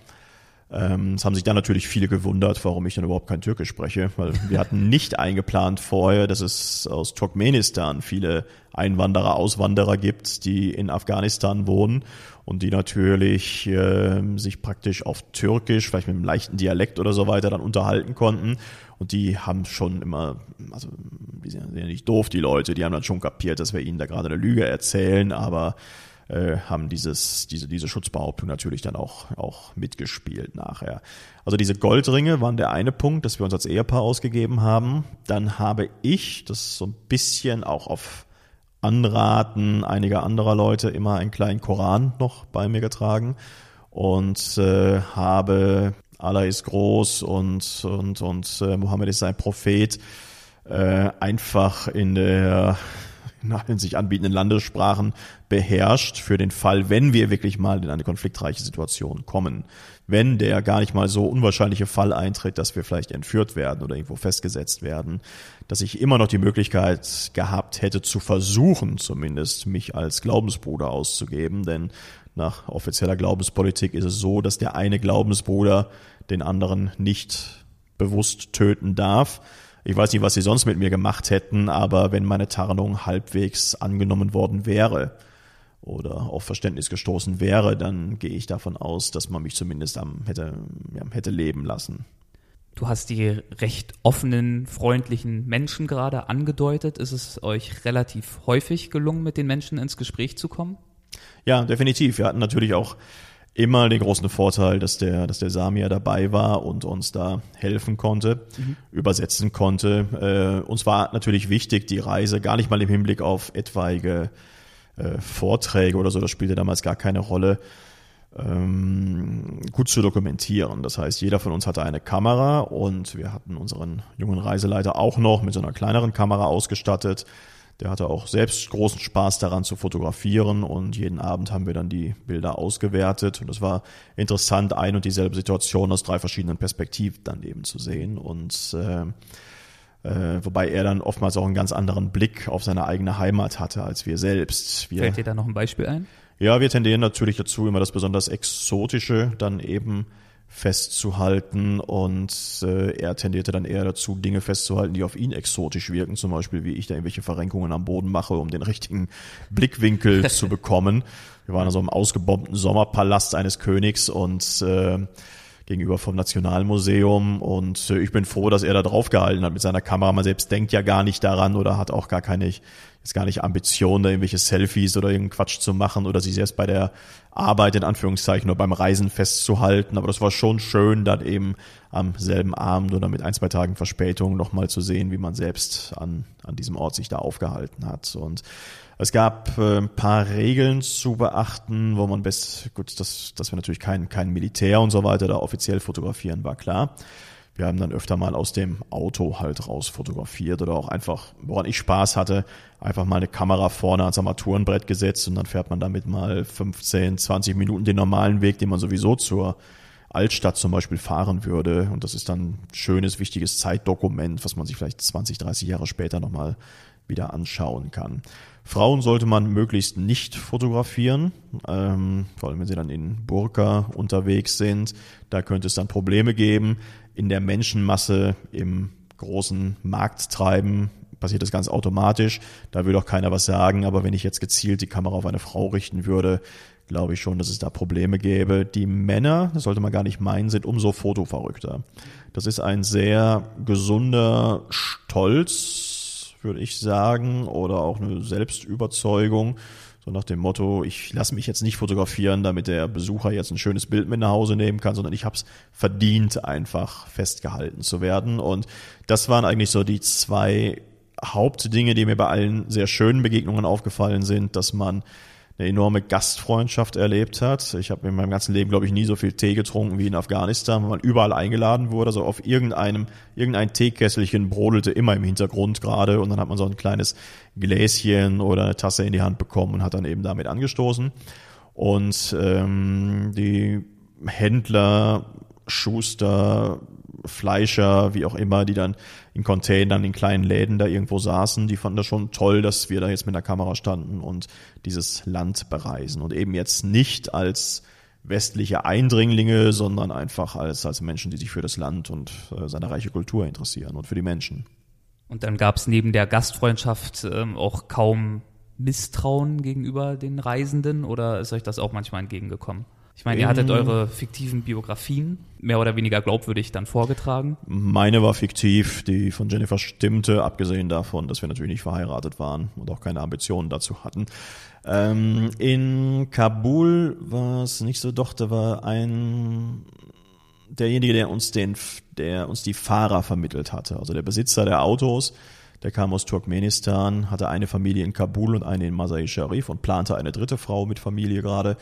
Ähm, es haben sich dann natürlich viele gewundert, warum ich dann überhaupt kein Türkisch spreche, weil wir hatten nicht eingeplant vorher, dass es aus Turkmenistan viele Einwanderer, Auswanderer gibt, die in Afghanistan wohnen und die natürlich äh, sich praktisch auf Türkisch, vielleicht mit einem leichten Dialekt oder so weiter, dann unterhalten konnten. Und die haben schon immer, also die sind ja nicht doof, die Leute, die haben dann schon kapiert, dass wir ihnen da gerade eine Lüge erzählen, aber äh, haben dieses, diese, diese Schutzbehauptung natürlich dann auch, auch mitgespielt nachher. Also diese Goldringe waren der eine Punkt, dass wir uns als Ehepaar ausgegeben haben. Dann habe ich, das so ein bisschen auch auf Anraten einiger anderer Leute, immer einen kleinen Koran noch bei mir getragen und äh, habe Allah ist groß und, und, und äh, Mohammed ist sein Prophet, äh, einfach in der in allen sich anbietenden Landessprachen beherrscht für den Fall, wenn wir wirklich mal in eine konfliktreiche Situation kommen. Wenn der gar nicht mal so unwahrscheinliche Fall eintritt, dass wir vielleicht entführt werden oder irgendwo festgesetzt werden, dass ich immer noch die Möglichkeit gehabt hätte zu versuchen, zumindest mich als Glaubensbruder auszugeben, denn nach offizieller Glaubenspolitik ist es so, dass der eine Glaubensbruder den anderen nicht bewusst töten darf. Ich weiß nicht, was sie sonst mit mir gemacht hätten, aber wenn meine Tarnung halbwegs angenommen worden wäre oder auf Verständnis gestoßen wäre, dann gehe ich davon aus, dass man mich zumindest am, hätte, ja, hätte leben lassen. Du hast die recht offenen, freundlichen Menschen gerade angedeutet. Ist es euch relativ häufig gelungen, mit den Menschen ins Gespräch zu kommen? Ja, definitiv. Wir hatten natürlich auch immer den großen Vorteil, dass der, dass der Samir dabei war und uns da helfen konnte, mhm. übersetzen konnte. Äh, uns war natürlich wichtig, die Reise gar nicht mal im Hinblick auf etwaige äh, Vorträge oder so, das spielte damals gar keine Rolle, ähm, gut zu dokumentieren. Das heißt, jeder von uns hatte eine Kamera und wir hatten unseren jungen Reiseleiter auch noch mit so einer kleineren Kamera ausgestattet der hatte auch selbst großen Spaß daran zu fotografieren und jeden Abend haben wir dann die Bilder ausgewertet und es war interessant, ein und dieselbe Situation aus drei verschiedenen Perspektiven dann eben zu sehen und äh, äh, wobei er dann oftmals auch einen ganz anderen Blick auf seine eigene Heimat hatte als wir selbst. Wir, Fällt dir da noch ein Beispiel ein? Ja, wir tendieren natürlich dazu, immer das besonders Exotische dann eben festzuhalten und äh, er tendierte dann eher dazu, Dinge festzuhalten, die auf ihn exotisch wirken, zum Beispiel wie ich da irgendwelche Verrenkungen am Boden mache, um den richtigen Blickwinkel zu bekommen. Wir waren also im ausgebombten Sommerpalast eines Königs und äh, gegenüber vom Nationalmuseum und äh, ich bin froh, dass er da draufgehalten hat mit seiner Kamera. Man selbst denkt ja gar nicht daran oder hat auch gar keine jetzt gar nicht Ambition, da irgendwelche Selfies oder irgendeinen Quatsch zu machen oder sich selbst bei der Arbeit in Anführungszeichen oder beim Reisen festzuhalten. Aber das war schon schön, dann eben am selben Abend oder mit ein, zwei Tagen Verspätung nochmal zu sehen, wie man selbst an, an diesem Ort sich da aufgehalten hat. Und es gab äh, ein paar Regeln zu beachten, wo man best, gut, dass, dass wir natürlich kein, kein Militär und so weiter da offiziell fotografieren, war klar. Wir haben dann öfter mal aus dem Auto halt raus fotografiert oder auch einfach, woran ich Spaß hatte, einfach mal eine Kamera vorne ans Armaturenbrett gesetzt und dann fährt man damit mal 15, 20 Minuten den normalen Weg, den man sowieso zur Altstadt zum Beispiel fahren würde. Und das ist dann ein schönes, wichtiges Zeitdokument, was man sich vielleicht 20, 30 Jahre später nochmal wieder anschauen kann. Frauen sollte man möglichst nicht fotografieren, ähm, vor allem wenn sie dann in Burka unterwegs sind. Da könnte es dann Probleme geben in der Menschenmasse im großen Markttreiben passiert das ganz automatisch. Da will auch keiner was sagen. Aber wenn ich jetzt gezielt die Kamera auf eine Frau richten würde, glaube ich schon, dass es da Probleme gäbe. Die Männer, das sollte man gar nicht meinen, sind umso fotoverrückter. Das ist ein sehr gesunder Stolz, würde ich sagen, oder auch eine Selbstüberzeugung so nach dem Motto, ich lasse mich jetzt nicht fotografieren, damit der Besucher jetzt ein schönes Bild mit nach Hause nehmen kann, sondern ich habe es verdient, einfach festgehalten zu werden. Und das waren eigentlich so die zwei Hauptdinge, die mir bei allen sehr schönen Begegnungen aufgefallen sind, dass man eine enorme Gastfreundschaft erlebt hat. Ich habe in meinem ganzen Leben, glaube ich, nie so viel Tee getrunken wie in Afghanistan, wo man überall eingeladen wurde. Also auf irgendeinem, irgendein Teekesselchen brodelte immer im Hintergrund gerade und dann hat man so ein kleines Gläschen oder eine Tasse in die Hand bekommen und hat dann eben damit angestoßen. Und ähm, die Händler, Schuster, Fleischer, wie auch immer, die dann in Containern, in kleinen Läden da irgendwo saßen, die fanden das schon toll, dass wir da jetzt mit der Kamera standen und dieses Land bereisen und eben jetzt nicht als westliche Eindringlinge, sondern einfach als, als Menschen, die sich für das Land und äh, seine reiche Kultur interessieren und für die Menschen. Und dann gab es neben der Gastfreundschaft ähm, auch kaum Misstrauen gegenüber den Reisenden oder ist euch das auch manchmal entgegengekommen? Ich meine, ihr hattet ähm. eure fiktiven Biografien mehr oder weniger glaubwürdig dann vorgetragen. Meine war fiktiv, die von Jennifer stimmte, abgesehen davon, dass wir natürlich nicht verheiratet waren und auch keine Ambitionen dazu hatten. Ähm, in Kabul war es nicht so, doch, da war ein derjenige, der uns den, der uns die Fahrer vermittelt hatte, also der Besitzer der Autos, der kam aus Turkmenistan, hatte eine Familie in Kabul und eine in Masai Sharif und plante eine dritte Frau mit Familie gerade.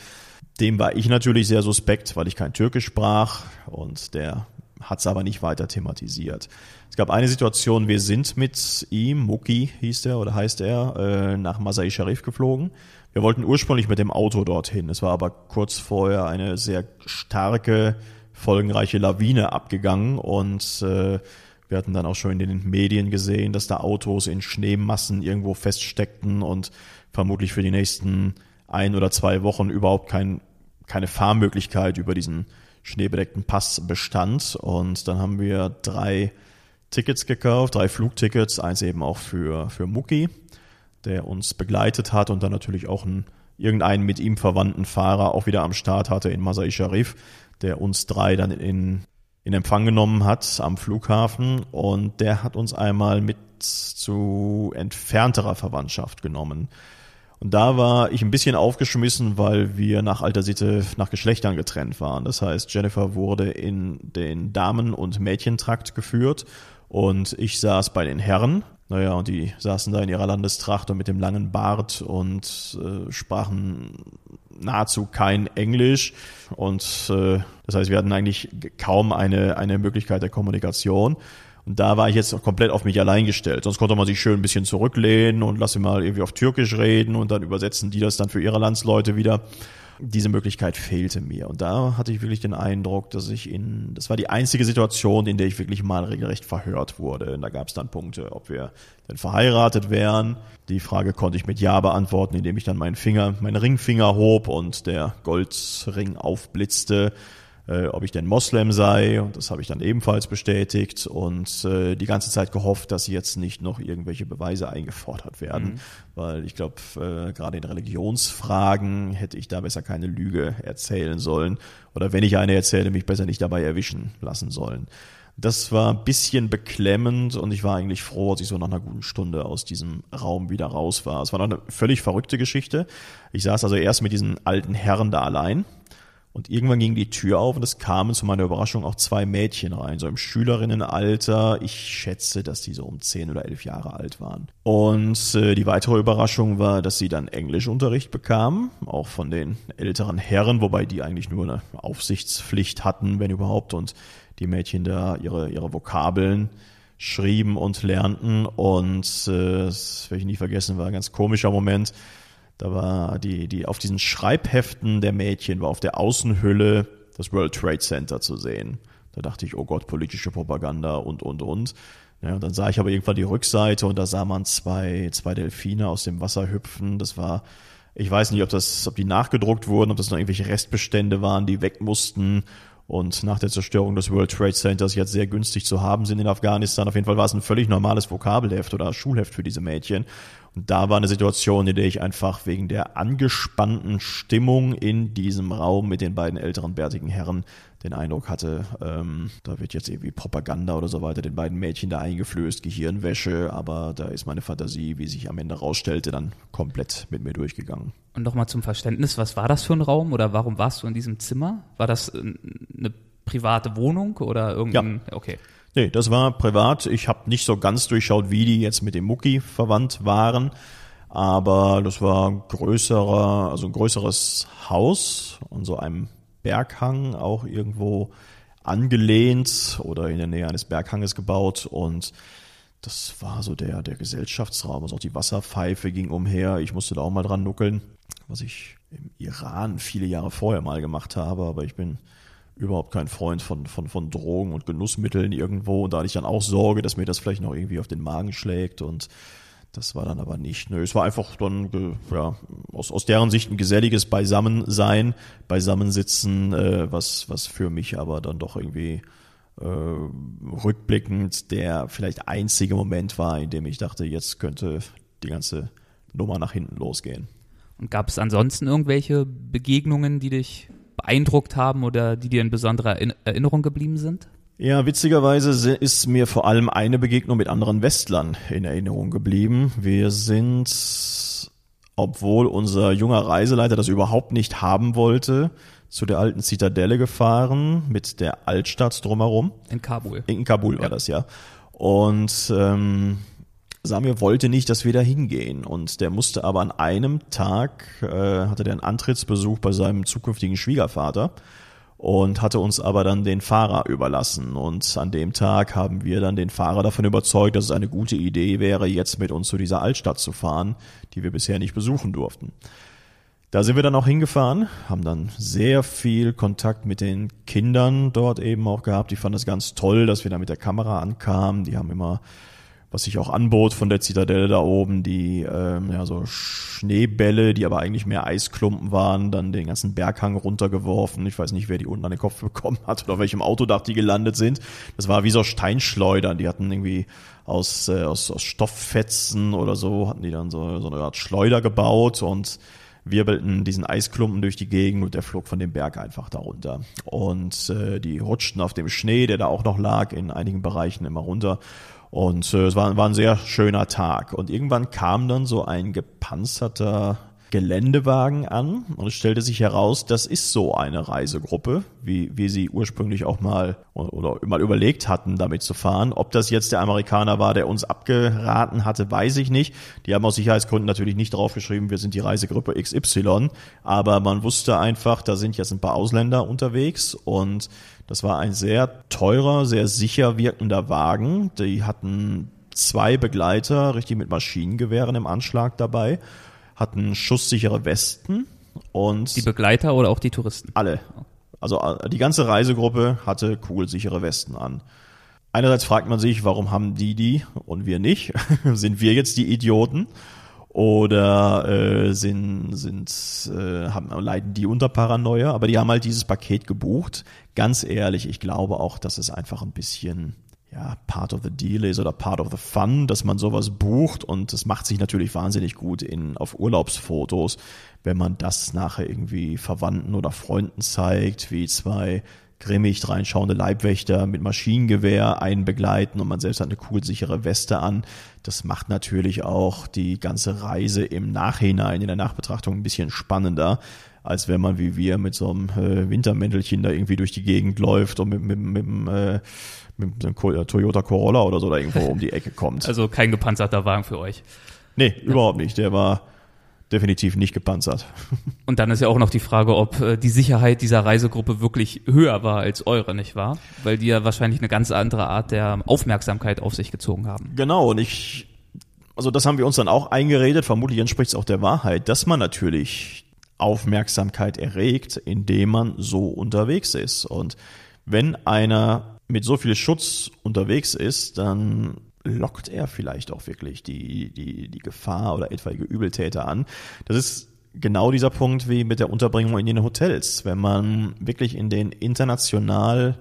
Dem war ich natürlich sehr suspekt, weil ich kein Türkisch sprach und der hat es aber nicht weiter thematisiert. Es gab eine Situation, wir sind mit ihm, Muki hieß der oder heißt er, äh, nach Masai Sharif geflogen. Wir wollten ursprünglich mit dem Auto dorthin. Es war aber kurz vorher eine sehr starke, folgenreiche Lawine abgegangen und äh, wir hatten dann auch schon in den Medien gesehen, dass da Autos in Schneemassen irgendwo feststeckten und vermutlich für die nächsten ein oder zwei Wochen überhaupt kein, keine Fahrmöglichkeit über diesen schneebedeckten Pass bestand. Und dann haben wir drei Tickets gekauft, drei Flugtickets, eins eben auch für, für Muki, der uns begleitet hat und dann natürlich auch einen, irgendeinen mit ihm verwandten Fahrer auch wieder am Start hatte in Masai Sharif, der uns drei dann in, in Empfang genommen hat am Flughafen und der hat uns einmal mit zu entfernterer Verwandtschaft genommen. Und da war ich ein bisschen aufgeschmissen, weil wir nach alter Sitte nach Geschlechtern getrennt waren. Das heißt, Jennifer wurde in den Damen- und Mädchentrakt geführt und ich saß bei den Herren. Naja, und die saßen da in ihrer Landestracht und mit dem langen Bart und äh, sprachen nahezu kein Englisch. Und äh, das heißt, wir hatten eigentlich kaum eine, eine Möglichkeit der Kommunikation. Und da war ich jetzt komplett auf mich allein gestellt. Sonst konnte man sich schön ein bisschen zurücklehnen und lasse mal irgendwie auf Türkisch reden und dann übersetzen die das dann für ihre Landsleute wieder. Diese Möglichkeit fehlte mir. Und da hatte ich wirklich den Eindruck, dass ich in, das war die einzige Situation, in der ich wirklich mal regelrecht verhört wurde. Und da gab es dann Punkte, ob wir denn verheiratet wären. Die Frage konnte ich mit Ja beantworten, indem ich dann meinen Finger, meinen Ringfinger hob und der Goldring aufblitzte äh, ob ich denn Moslem sei. Und das habe ich dann ebenfalls bestätigt und äh, die ganze Zeit gehofft, dass jetzt nicht noch irgendwelche Beweise eingefordert werden. Mhm. Weil ich glaube, äh, gerade in Religionsfragen hätte ich da besser keine Lüge erzählen sollen. Oder wenn ich eine erzähle, mich besser nicht dabei erwischen lassen sollen. Das war ein bisschen beklemmend und ich war eigentlich froh, als ich so nach einer guten Stunde aus diesem Raum wieder raus war. Es war noch eine völlig verrückte Geschichte. Ich saß also erst mit diesen alten Herren da allein und irgendwann ging die Tür auf und es kamen zu meiner Überraschung auch zwei Mädchen rein, so im Schülerinnenalter. Ich schätze, dass die so um zehn oder elf Jahre alt waren. Und äh, die weitere Überraschung war, dass sie dann Englischunterricht bekamen, auch von den älteren Herren, wobei die eigentlich nur eine Aufsichtspflicht hatten, wenn überhaupt, und die Mädchen da ihre, ihre Vokabeln schrieben und lernten. Und äh, das werde ich nie vergessen, war ein ganz komischer Moment da war die, die auf diesen Schreibheften der Mädchen war auf der Außenhülle das World Trade Center zu sehen. Da dachte ich, oh Gott, politische Propaganda und, und, und. Ja, und dann sah ich aber irgendwann die Rückseite und da sah man zwei, zwei Delfine aus dem Wasser hüpfen. Das war, ich weiß nicht, ob das, ob die nachgedruckt wurden, ob das noch irgendwelche Restbestände waren, die weg mussten und nach der Zerstörung des World Trade Centers jetzt sehr günstig zu haben sind in Afghanistan. Auf jeden Fall war es ein völlig normales Vokabelheft oder Schulheft für diese Mädchen. Und da war eine Situation, in der ich einfach wegen der angespannten Stimmung in diesem Raum mit den beiden älteren bärtigen Herren den Eindruck hatte, ähm, da wird jetzt irgendwie Propaganda oder so weiter den beiden Mädchen da eingeflößt, Gehirnwäsche, aber da ist meine Fantasie, wie sich am Ende rausstellte, dann komplett mit mir durchgegangen. Und nochmal zum Verständnis, was war das für ein Raum oder warum warst du in diesem Zimmer? War das äh, eine private Wohnung oder irgendein, ja. okay. Nee, das war privat. Ich habe nicht so ganz durchschaut, wie die jetzt mit dem Mucki verwandt waren. Aber das war ein größerer, also ein größeres Haus und so einem Berghang auch irgendwo angelehnt oder in der Nähe eines Berghanges gebaut und das war so der, der Gesellschaftsraum. Also auch die Wasserpfeife ging umher. Ich musste da auch mal dran nuckeln, was ich im Iran viele Jahre vorher mal gemacht habe, aber ich bin überhaupt kein Freund von, von, von Drogen und Genussmitteln irgendwo. Und da hatte ich dann auch Sorge, dass mir das vielleicht noch irgendwie auf den Magen schlägt und das war dann aber nicht. Nö, es war einfach dann ja, aus, aus deren Sicht ein geselliges Beisammensein, Beisammensitzen, äh, was, was für mich aber dann doch irgendwie äh, rückblickend der vielleicht einzige Moment war, in dem ich dachte, jetzt könnte die ganze Nummer nach hinten losgehen. Und gab es ansonsten irgendwelche Begegnungen, die dich beeindruckt haben oder die dir in besonderer Erinnerung geblieben sind? Ja, witzigerweise ist mir vor allem eine Begegnung mit anderen Westlern in Erinnerung geblieben. Wir sind, obwohl unser junger Reiseleiter das überhaupt nicht haben wollte, zu der alten Zitadelle gefahren mit der Altstadt drumherum. In Kabul. In Kabul war ja. das ja. Und ähm, Samir wollte nicht, dass wir da hingehen. Und der musste aber an einem Tag, äh, hatte der einen Antrittsbesuch bei seinem zukünftigen Schwiegervater. und hatte uns aber dann den Fahrer überlassen. Und an dem Tag haben wir dann den Fahrer davon überzeugt, dass es eine gute Idee wäre, jetzt mit uns zu dieser Altstadt zu fahren, die wir bisher nicht besuchen durften. Da sind wir dann auch hingefahren, haben dann sehr viel Kontakt mit den Kindern dort eben auch gehabt. Die fanden es ganz toll, dass wir da mit der Kamera ankamen. Die haben immer was sich auch anbot von der Zitadelle da oben, die ähm, ja so Schneebälle, die aber eigentlich mehr Eisklumpen waren, dann den ganzen Berghang runtergeworfen. Ich weiß nicht, wer die unten an den Kopf bekommen hat oder auf welchem Autodach die gelandet sind. Das war wie so Steinschleudern. Die hatten irgendwie aus, äh, aus, aus Stofffetzen oder so, hatten die dann so, so eine Art Schleuder gebaut und wirbelten diesen Eisklumpen durch die Gegend und der flog von dem Berg einfach darunter. Und äh, die rutschten auf dem Schnee, der da auch noch lag, in einigen Bereichen immer runter. Und äh, es war, war ein sehr schöner Tag. Und irgendwann kam dann so ein gepanzerter Geländewagen an und es stellte sich heraus, das ist so eine Reisegruppe, wie wie sie ursprünglich auch mal oder mal überlegt hatten, damit zu fahren. Ob das jetzt der Amerikaner war, der uns abgeraten hatte, weiß ich nicht. Die haben aus Sicherheitsgründen natürlich nicht draufgeschrieben, wir sind die Reisegruppe XY, aber man wusste einfach, da sind jetzt ein paar Ausländer unterwegs und das war ein sehr teurer, sehr sicher wirkender Wagen. Die hatten zwei Begleiter, richtig mit Maschinengewehren im Anschlag dabei, hatten schusssichere Westen und die Begleiter oder auch die Touristen? Alle. Also äh, die ganze Reisegruppe hatte kugelsichere Westen an. Einerseits fragt man sich, warum haben die die und wir nicht? Sind wir jetzt die Idioten? Oder äh, sind sind äh, haben leiden die unter Paranoia, aber die haben halt dieses Paket gebucht. Ganz ehrlich, ich glaube auch, dass es einfach ein bisschen ja, part of the deal ist oder part of the fun, dass man sowas bucht und das macht sich natürlich wahnsinnig gut in, auf Urlaubsfotos, wenn man das nachher irgendwie Verwandten oder Freunden zeigt, wie zwei grimmig reinschauende Leibwächter mit Maschinengewehr einen begleiten und man selbst hat eine kugelsichere Weste an. Das macht natürlich auch die ganze Reise im Nachhinein, in der Nachbetrachtung ein bisschen spannender, als wenn man wie wir mit so einem äh, Wintermäntelchen da irgendwie durch die Gegend läuft und mit, mit, mit, mit, äh, mit einem Toyota Corolla oder so da irgendwo um die Ecke kommt. Also kein gepanzerter Wagen für euch. Nee, ja. überhaupt nicht. Der war definitiv nicht gepanzert. Und dann ist ja auch noch die Frage, ob äh, die Sicherheit dieser Reisegruppe wirklich höher war als eure, nicht wahr? Weil die ja wahrscheinlich eine ganz andere Art der Aufmerksamkeit auf sich gezogen haben. Genau, und ich, also das haben wir uns dann auch eingeredet, vermutlich entspricht es auch der Wahrheit, dass man natürlich Aufmerksamkeit erregt, indem man so unterwegs ist. Und wenn einer mit so viel Schutz unterwegs ist, dann lockt er vielleicht auch wirklich die, die, die Gefahr oder etwaige Übeltäter an. Das ist genau dieser Punkt wie mit der Unterbringung in den Hotels. Wenn man wirklich in den international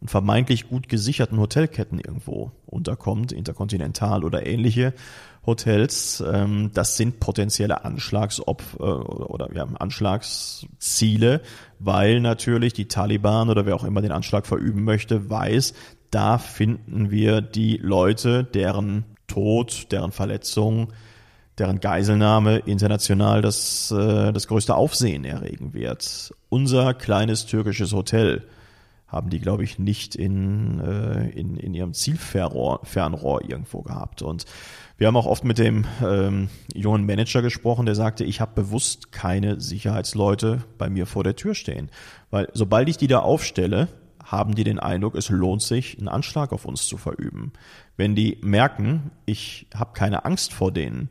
und vermeintlich gut gesicherten Hotelketten irgendwo unterkommt, Interkontinental oder ähnliche Hotels, ähm, das sind potenzielle Anschlagsopf äh, oder ja, Anschlagsziele, weil natürlich die Taliban oder wer auch immer den Anschlag verüben möchte, weiß, da finden wir die Leute, deren Tod, deren Verletzung, deren Geiselnahme international das, äh, das größte Aufsehen erregen wird. Unser kleines türkisches Hotel haben die, glaube ich, nicht in, äh, in, in ihrem Zielfernrohr Fernrohr irgendwo gehabt. Und wir haben auch oft mit dem ähm, jungen Manager gesprochen, der sagte, ich habe bewusst keine Sicherheitsleute bei mir vor der Tür stehen. Weil sobald ich die da aufstelle, haben die den Eindruck, es lohnt sich, einen Anschlag auf uns zu verüben. Wenn die merken, ich habe keine Angst vor denen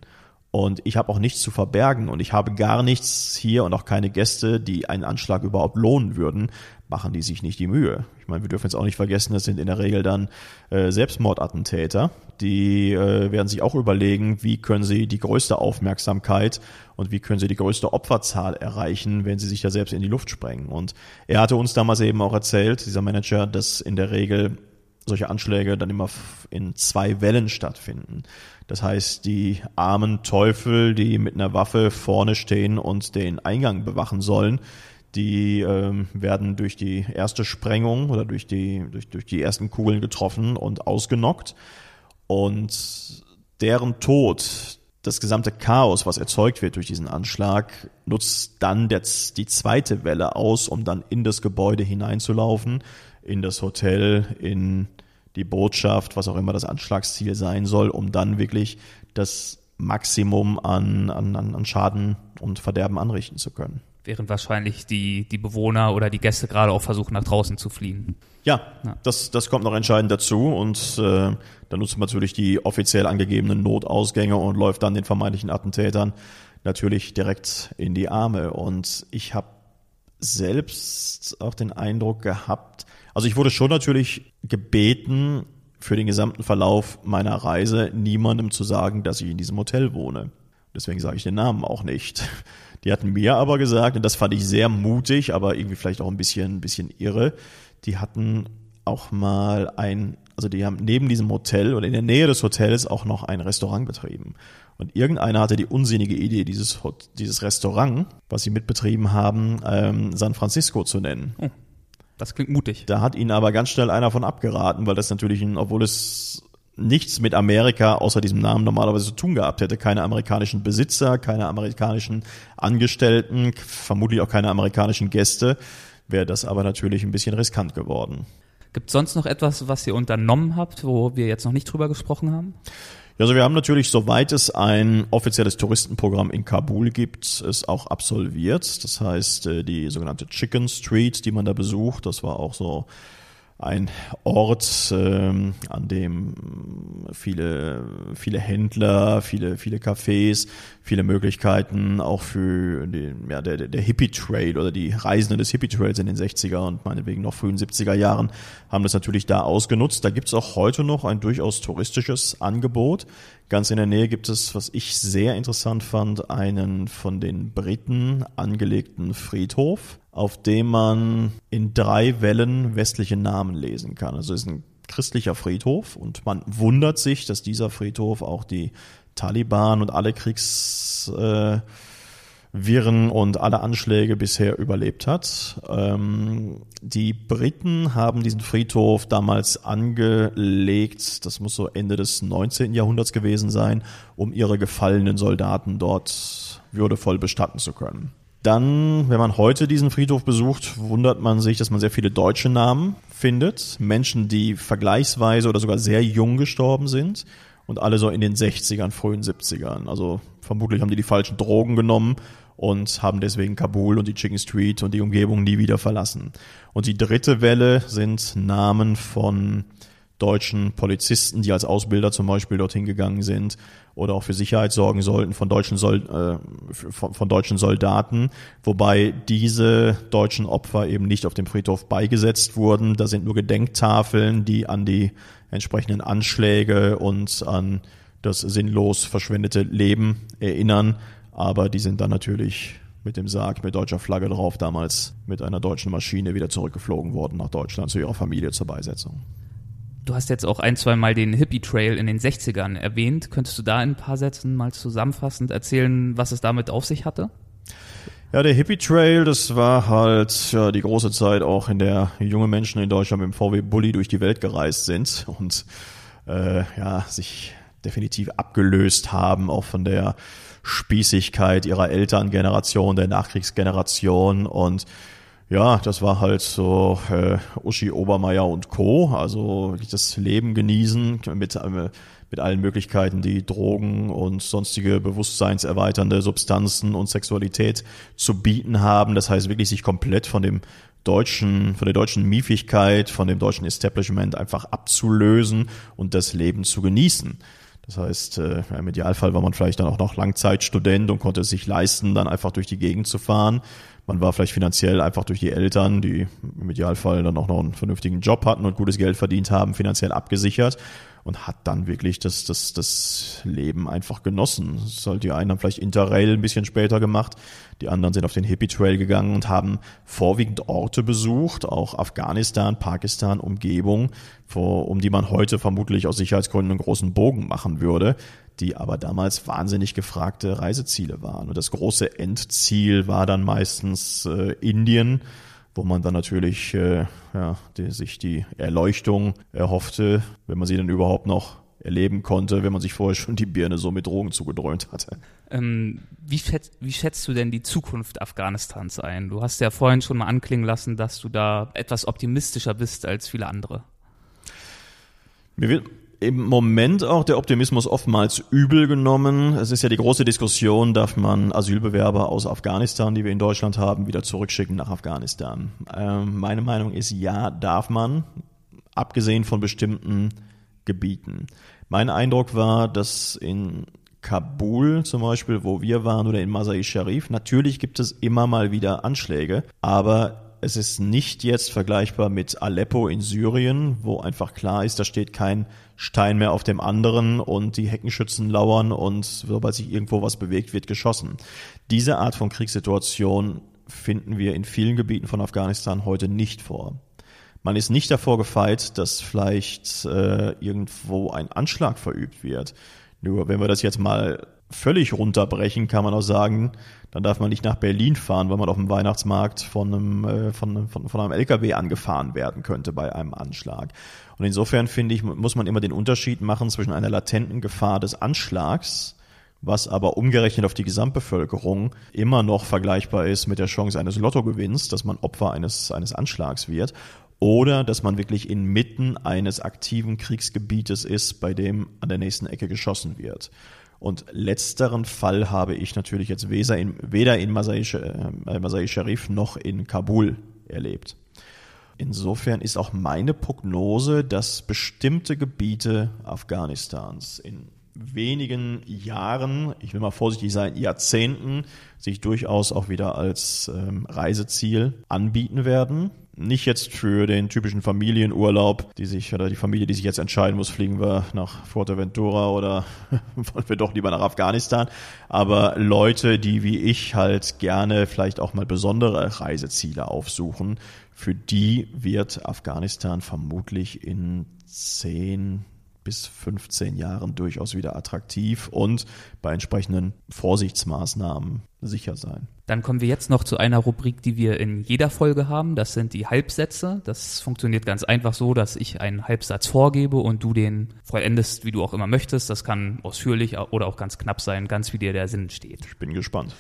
und ich habe auch nichts zu verbergen und ich habe gar nichts hier und auch keine Gäste, die einen Anschlag überhaupt lohnen würden, machen die sich nicht die Mühe. Ich meine, wir dürfen jetzt auch nicht vergessen, das sind in der Regel dann äh, Selbstmordattentäter. Die äh, werden sich auch überlegen, wie können sie die größte Aufmerksamkeit und wie können sie die größte Opferzahl erreichen, wenn sie sich da selbst in die Luft sprengen. Und er hatte uns damals eben auch erzählt, dieser Manager, dass in der Regel solche Anschläge dann immer in zwei Wellen stattfinden. Das heißt, die armen Teufel, die mit einer Waffe vorne stehen und den Eingang bewachen sollen, die ähm, werden durch die erste Sprengung oder durch die, durch, durch die ersten Kugeln getroffen und ausgenockt. Und deren Tod, das gesamte Chaos, was erzeugt wird durch diesen Anschlag, nutzt dann der, die zweite Welle aus, um dann in das Gebäude hineinzulaufen, in das Hotel, in die Botschaft, was auch immer das Anschlagsziel sein soll, um dann wirklich das Maximum an, an, an Schaden und Verderben anrichten zu können. Während wahrscheinlich die, die Bewohner oder die Gäste gerade auch versuchen, nach draußen zu fliehen. Ja, ja. Das, das kommt noch entscheidend dazu und äh, da nutzt man natürlich die offiziell angegebenen Notausgänge und läuft dann den vermeintlichen Attentätern natürlich direkt in die Arme. Und ich habe selbst auch den Eindruck gehabt, also ich wurde schon natürlich gebeten, für den gesamten Verlauf meiner Reise niemandem zu sagen, dass ich in diesem Hotel wohne. Deswegen sage ich den Namen auch nicht. Die hatten mir aber gesagt, und das fand ich sehr mutig, aber irgendwie vielleicht auch ein bisschen, ein bisschen irre, die hatten auch mal ein, also die haben neben diesem Hotel oder in der Nähe des Hotels auch noch ein Restaurant betrieben. Und irgendeiner hatte die unsinnige Idee, dieses, dieses Restaurant, was sie mitbetrieben haben, ähm, San Francisco zu nennen. Oh, das klingt mutig. Da hat ihnen aber ganz schnell einer von abgeraten, weil das natürlich, ein, obwohl es nichts mit Amerika außer diesem Namen normalerweise zu tun gehabt hätte. Keine amerikanischen Besitzer, keine amerikanischen Angestellten, vermutlich auch keine amerikanischen Gäste, wäre das aber natürlich ein bisschen riskant geworden. Gibt es sonst noch etwas, was ihr unternommen habt, wo wir jetzt noch nicht drüber gesprochen haben? Ja, also wir haben natürlich, soweit es ein offizielles Touristenprogramm in Kabul gibt, es auch absolviert. Das heißt, äh, die sogenannte Chicken Street, die man da besucht, das war auch so ein Ort, ähm, an dem viele, viele Händler, viele, viele Cafés, viele Möglichkeiten auch für den, ja, der, der Hippie Trail oder die Reisenden des Hippie Trails in den 60er und meinetwegen noch frühen 70er Jahren haben das natürlich da ausgenutzt. Da gibt's auch heute noch ein durchaus touristisches Angebot. Ganz in der Nähe gibt es, was ich sehr interessant fand, einen von den Briten angelegten Friedhof auf dem man in drei Wellen westliche Namen lesen kann. Also es ist ein christlicher Friedhof und man wundert sich, dass dieser Friedhof auch die Taliban und alle Kriegsviren äh, und alle Anschläge bisher überlebt hat. Ähm, die Briten haben diesen Friedhof damals angelegt, das muss so Ende des 19. Jahrhunderts gewesen sein, um ihre gefallenen Soldaten dort würdevoll bestatten zu können. Dann, wenn man heute diesen Friedhof besucht, wundert man sich, dass man sehr viele deutsche Namen findet. Menschen, die vergleichsweise oder sogar sehr jung gestorben sind und alle so in den 60ern, frühen 70ern. Also vermutlich haben die die falschen Drogen genommen und haben deswegen Kabul und die Chicken Street und die Umgebung nie wieder verlassen. Und die dritte Welle sind Namen von deutschen Polizisten, die als Ausbilder zum Beispiel dorthin gegangen sind oder auch für Sicherheit sorgen sollten von deutschen, Sol äh, von, von, deutschen Soldaten, wobei diese deutschen Opfer eben nicht auf dem Friedhof beigesetzt wurden. Da sind nur Gedenktafeln, die an die entsprechenden Anschläge und an das sinnlos verschwendete Leben erinnern, aber die sind dann natürlich mit dem Sarg mit deutscher Flagge drauf damals mit einer deutschen Maschine wieder zurückgeflogen worden nach Deutschland zu ihrer Familie zur Beisetzung. Du hast jetzt auch ein, zwei Mal den Hippie Trail in den 60ern erwähnt. Könntest du da in ein paar Sätzen mal zusammenfassend erzählen, was es damit auf sich hatte? Ja, der Hippie Trail, das war halt ja, die große Zeit auch, in der junge Menschen in Deutschland mit dem VW Bulli durch die Welt gereist sind und äh, ja, sich definitiv abgelöst haben, auch von der Spießigkeit ihrer Elterngeneration, der Nachkriegsgeneration und ja, das war halt so äh, Uschi Obermeier und Co. Also das Leben genießen mit, äh, mit allen Möglichkeiten, die Drogen und sonstige bewusstseinserweiternde Substanzen und Sexualität zu bieten haben. Das heißt wirklich sich komplett von dem deutschen, von der deutschen Miefigkeit, von dem deutschen Establishment einfach abzulösen und das Leben zu genießen. Das heißt, äh, im Idealfall war man vielleicht dann auch noch Langzeitstudent und konnte es sich leisten, dann einfach durch die Gegend zu fahren man war vielleicht finanziell einfach durch die Eltern, die im Idealfall dann auch noch einen vernünftigen Job hatten und gutes Geld verdient haben, finanziell abgesichert und hat dann wirklich das, das, das Leben einfach genossen. Halt die einen haben vielleicht Interrail ein bisschen später gemacht, die anderen sind auf den Hippie Trail gegangen und haben vorwiegend Orte besucht, auch Afghanistan, Pakistan, Umgebung, vor, um die man heute vermutlich aus Sicherheitsgründen einen großen Bogen machen würde die aber damals wahnsinnig gefragte Reiseziele waren. Und das große Endziel war dann meistens äh, Indien, wo man dann natürlich äh, ja, die, sich die Erleuchtung erhoffte, wenn man sie dann überhaupt noch erleben konnte, wenn man sich vorher schon die Birne so mit Drogen zugedröhnt hatte. Ähm, wie, schätzt, wie schätzt du denn die Zukunft Afghanistans ein? Du hast ja vorhin schon mal anklingen lassen, dass du da etwas optimistischer bist als viele andere. Mir wird im Moment auch der Optimismus oftmals übel genommen. Es ist ja die große Diskussion, darf man Asylbewerber aus Afghanistan, die wir in Deutschland haben, wieder zurückschicken nach Afghanistan. Ähm, meine Meinung ist, ja, darf man, abgesehen von bestimmten Gebieten. Mein Eindruck war, dass in Kabul zum Beispiel, wo wir waren, oder in Masai Sharif, natürlich gibt es immer mal wieder Anschläge, aber es ist nicht jetzt vergleichbar mit Aleppo in Syrien, wo einfach klar ist, da steht kein Stein mehr auf dem anderen und die Heckenschützen lauern und sobald sich irgendwo was bewegt, wird geschossen. Diese Art von Kriegssituation finden wir in vielen Gebieten von Afghanistan heute nicht vor. Man ist nicht davor gefeit, dass vielleicht äh, irgendwo ein Anschlag verübt wird. Nur wenn wir das jetzt mal völlig runterbrechen, kann man auch sagen, dann darf man nicht nach Berlin fahren, weil man auf dem Weihnachtsmarkt von einem, äh, von, von, von einem LKW angefahren werden könnte bei einem Anschlag. Und insofern finde ich, muss man immer den Unterschied machen zwischen einer latenten Gefahr des Anschlags, was aber umgerechnet auf die Gesamtbevölkerung immer noch vergleichbar ist mit der Chance eines Lottogewinns, dass man Opfer eines, eines Anschlags wird, oder dass man wirklich inmitten eines aktiven Kriegsgebietes ist, bei dem an der nächsten Ecke geschossen wird. Und letzteren Fall habe ich natürlich jetzt weder in, weder in Masai, äh, Masai Sharif noch in Kabul erlebt. Insofern ist auch meine Prognose, dass bestimmte Gebiete Afghanistans in wenigen Jahren, ich will mal vorsichtig sein, Jahrzehnten, sich durchaus auch wieder als ähm, Reiseziel anbieten werden. Nicht jetzt für den typischen Familienurlaub, die sich, oder die Familie, die sich jetzt entscheiden muss, fliegen wir nach Fuerteventura oder wollen wir doch lieber nach Afghanistan. Aber Leute, die wie ich halt gerne vielleicht auch mal besondere Reiseziele aufsuchen, für die wird Afghanistan vermutlich in zehn, bis 15 Jahren durchaus wieder attraktiv und bei entsprechenden Vorsichtsmaßnahmen sicher sein. Dann kommen wir jetzt noch zu einer Rubrik, die wir in jeder Folge haben. Das sind die Halbsätze. Das funktioniert ganz einfach so, dass ich einen Halbsatz vorgebe und du den vollendest, wie du auch immer möchtest. Das kann ausführlich oder auch ganz knapp sein, ganz wie dir der Sinn steht. Ich bin gespannt.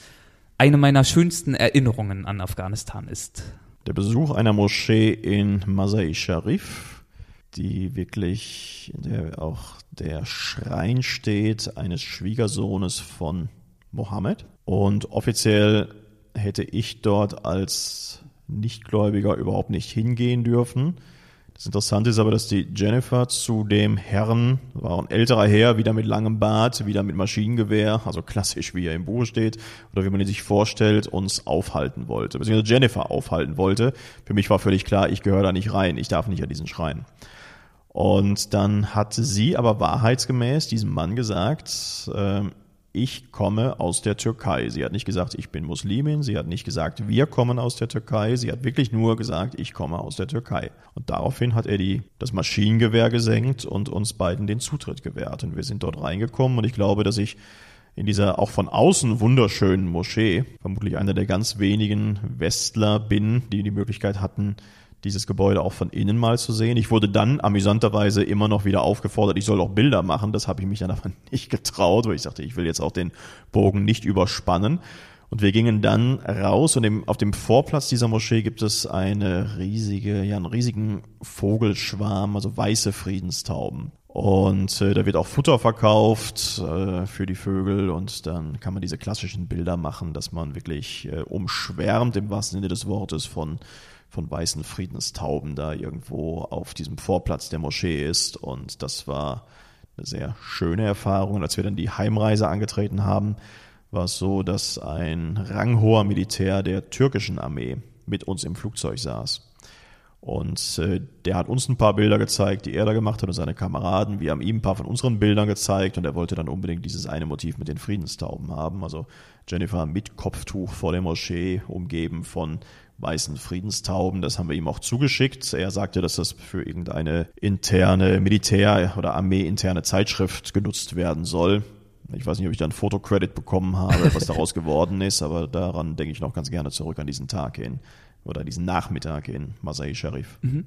Eine meiner schönsten Erinnerungen an Afghanistan ist der Besuch einer Moschee in Masai Sharif die wirklich, in der auch der Schrein steht eines Schwiegersohnes von Mohammed. Und offiziell hätte ich dort als Nichtgläubiger überhaupt nicht hingehen dürfen. Das Interessante ist aber, dass die Jennifer zu dem Herrn, war ein älterer Herr, wieder mit langem Bart, wieder mit Maschinengewehr, also klassisch wie er im Buch steht, oder wie man ihn sich vorstellt, uns aufhalten wollte, beziehungsweise Jennifer aufhalten wollte. Für mich war völlig klar, ich gehöre da nicht rein, ich darf nicht an diesen Schrein. Und dann hat sie aber wahrheitsgemäß diesem Mann gesagt, äh, ich komme aus der Türkei. Sie hat nicht gesagt, ich bin Muslimin, sie hat nicht gesagt, wir kommen aus der Türkei, sie hat wirklich nur gesagt, ich komme aus der Türkei. Und daraufhin hat er die, das Maschinengewehr gesenkt und uns beiden den Zutritt gewährt. Und wir sind dort reingekommen und ich glaube, dass ich in dieser auch von außen wunderschönen Moschee, vermutlich einer der ganz wenigen Westler bin, die die Möglichkeit hatten, dieses Gebäude auch von innen mal zu sehen. Ich wurde dann amüsanterweise immer noch wieder aufgefordert, ich soll auch Bilder machen. Das habe ich mich dann aber nicht getraut, weil ich sagte, ich will jetzt auch den Bogen nicht überspannen. Und wir gingen dann raus und auf dem Vorplatz dieser Moschee gibt es eine riesige, ja, einen riesigen Vogelschwarm, also weiße Friedenstauben. Und äh, da wird auch Futter verkauft äh, für die Vögel und dann kann man diese klassischen Bilder machen, dass man wirklich äh, umschwärmt im wahrsten Sinne des Wortes von von weißen Friedenstauben da irgendwo auf diesem Vorplatz der Moschee ist. Und das war eine sehr schöne Erfahrung. Und als wir dann die Heimreise angetreten haben, war es so, dass ein ranghoher Militär der türkischen Armee mit uns im Flugzeug saß. Und äh, der hat uns ein paar Bilder gezeigt, die er da gemacht hat und seine Kameraden. Wir haben ihm ein paar von unseren Bildern gezeigt und er wollte dann unbedingt dieses eine Motiv mit den Friedenstauben haben. Also Jennifer mit Kopftuch vor der Moschee, umgeben von weißen Friedenstauben. Das haben wir ihm auch zugeschickt. Er sagte, dass das für irgendeine interne Militär- oder Armee-interne Zeitschrift genutzt werden soll. Ich weiß nicht, ob ich da ein Fotocredit bekommen habe, was daraus geworden ist, aber daran denke ich noch ganz gerne zurück an diesen Tag in, oder diesen Nachmittag in Masai Sharif. Mhm.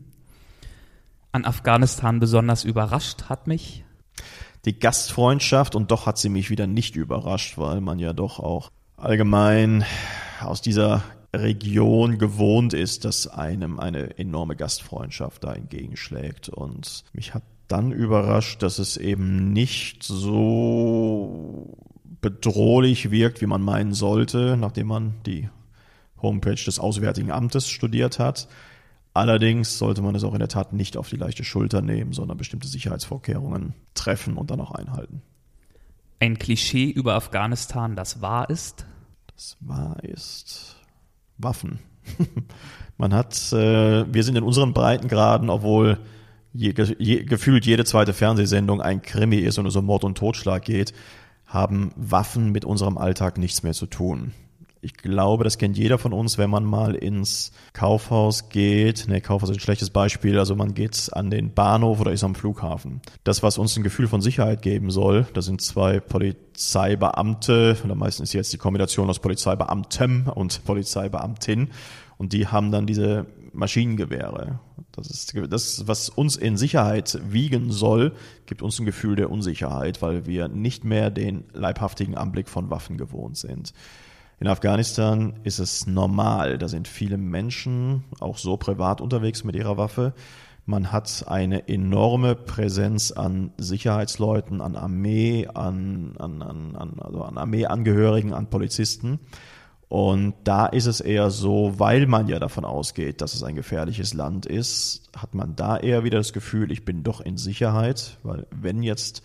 An Afghanistan besonders überrascht hat mich die Gastfreundschaft und doch hat sie mich wieder nicht überrascht, weil man ja doch auch allgemein aus dieser Region gewohnt ist, dass einem eine enorme Gastfreundschaft da entgegenschlägt. Und mich hat dann überrascht, dass es eben nicht so bedrohlich wirkt, wie man meinen sollte, nachdem man die Homepage des Auswärtigen Amtes studiert hat. Allerdings sollte man es auch in der Tat nicht auf die leichte Schulter nehmen, sondern bestimmte Sicherheitsvorkehrungen treffen und dann auch einhalten. Ein Klischee über Afghanistan, das wahr ist? Das wahr ist Waffen. man hat, äh, wir sind in unseren Breitengraden, obwohl je, je, gefühlt jede zweite Fernsehsendung ein Krimi ist und es um Mord und Totschlag geht, haben Waffen mit unserem Alltag nichts mehr zu tun. Ich glaube, das kennt jeder von uns, wenn man mal ins Kaufhaus geht. Ne, Kaufhaus ist ein schlechtes Beispiel. Also man geht an den Bahnhof oder ist am Flughafen. Das, was uns ein Gefühl von Sicherheit geben soll, das sind zwei Polizeibeamte, oder meistens ist jetzt die Kombination aus Polizeibeamtem und Polizeibeamtin. Und die haben dann diese Maschinengewehre. Das ist das, was uns in Sicherheit wiegen soll, gibt uns ein Gefühl der Unsicherheit, weil wir nicht mehr den leibhaftigen Anblick von Waffen gewohnt sind. In Afghanistan ist es normal, da sind viele Menschen auch so privat unterwegs mit ihrer Waffe. Man hat eine enorme Präsenz an Sicherheitsleuten, an Armee, an, an, an, also an Armeeangehörigen, an Polizisten. Und da ist es eher so, weil man ja davon ausgeht, dass es ein gefährliches Land ist, hat man da eher wieder das Gefühl, ich bin doch in Sicherheit, weil wenn jetzt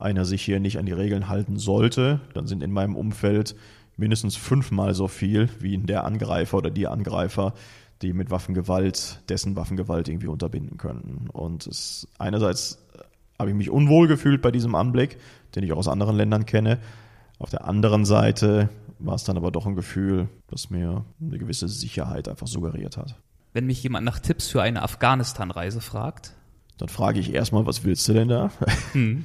einer sich hier nicht an die Regeln halten sollte, dann sind in meinem Umfeld mindestens fünfmal so viel wie der Angreifer oder die Angreifer, die mit Waffengewalt, dessen Waffengewalt irgendwie unterbinden könnten. Und es, einerseits habe ich mich unwohl gefühlt bei diesem Anblick, den ich auch aus anderen Ländern kenne. Auf der anderen Seite war es dann aber doch ein Gefühl, das mir eine gewisse Sicherheit einfach suggeriert hat. Wenn mich jemand nach Tipps für eine Afghanistan-Reise fragt, dann frage ich erstmal, was willst du denn da? Hm.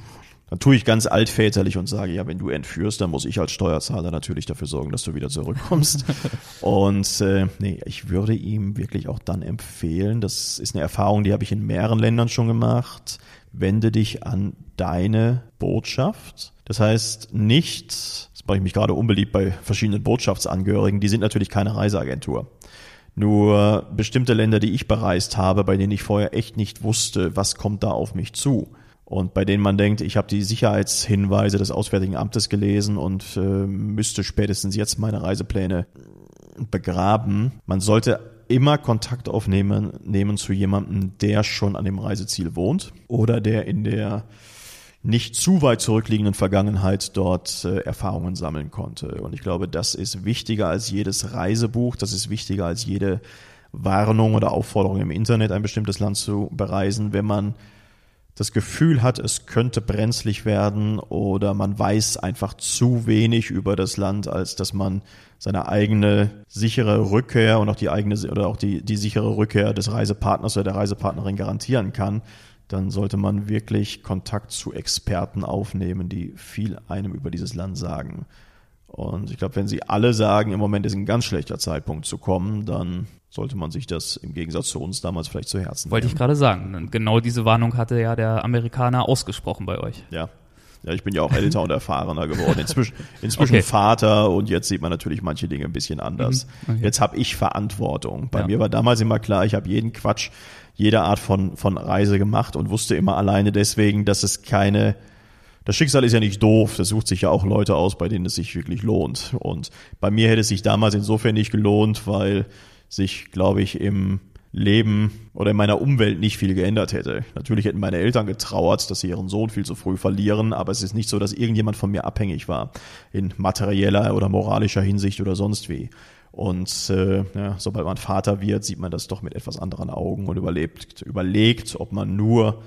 Dann tue ich ganz altväterlich und sage, ja, wenn du entführst, dann muss ich als Steuerzahler natürlich dafür sorgen, dass du wieder zurückkommst. und äh, nee, ich würde ihm wirklich auch dann empfehlen, das ist eine Erfahrung, die habe ich in mehreren Ländern schon gemacht, wende dich an deine Botschaft. Das heißt nicht, das mache ich mich gerade unbeliebt bei verschiedenen Botschaftsangehörigen, die sind natürlich keine Reiseagentur. Nur bestimmte Länder, die ich bereist habe, bei denen ich vorher echt nicht wusste, was kommt da auf mich zu und bei denen man denkt, ich habe die Sicherheitshinweise des Auswärtigen Amtes gelesen und äh, müsste spätestens jetzt meine Reisepläne begraben. Man sollte immer Kontakt aufnehmen nehmen zu jemandem, der schon an dem Reiseziel wohnt oder der in der nicht zu weit zurückliegenden Vergangenheit dort äh, Erfahrungen sammeln konnte. Und ich glaube, das ist wichtiger als jedes Reisebuch, das ist wichtiger als jede Warnung oder Aufforderung im Internet, ein bestimmtes Land zu bereisen, wenn man das Gefühl hat, es könnte brenzlig werden oder man weiß einfach zu wenig über das Land, als dass man seine eigene sichere Rückkehr und auch die eigene oder auch die, die sichere Rückkehr des Reisepartners oder der Reisepartnerin garantieren kann, dann sollte man wirklich Kontakt zu Experten aufnehmen, die viel einem über dieses Land sagen. Und ich glaube, wenn sie alle sagen, im Moment ist ein ganz schlechter Zeitpunkt zu kommen, dann sollte man sich das im Gegensatz zu uns damals vielleicht zu Herzen nehmen. Wollte ich gerade sagen. Genau diese Warnung hatte ja der Amerikaner ausgesprochen bei euch. Ja. Ja, ich bin ja auch älter und erfahrener geworden. Inzwischen, inzwischen okay. Vater und jetzt sieht man natürlich manche Dinge ein bisschen anders. Mhm. Okay. Jetzt habe ich Verantwortung. Bei ja. mir war damals immer klar, ich habe jeden Quatsch, jede Art von, von Reise gemacht und wusste immer alleine deswegen, dass es keine das Schicksal ist ja nicht doof, das sucht sich ja auch Leute aus, bei denen es sich wirklich lohnt. Und bei mir hätte es sich damals insofern nicht gelohnt, weil sich, glaube ich, im Leben oder in meiner Umwelt nicht viel geändert hätte. Natürlich hätten meine Eltern getrauert, dass sie ihren Sohn viel zu früh verlieren, aber es ist nicht so, dass irgendjemand von mir abhängig war in materieller oder moralischer Hinsicht oder sonst wie. Und äh, ja, sobald man Vater wird, sieht man das doch mit etwas anderen Augen und überlebt, überlegt, ob man nur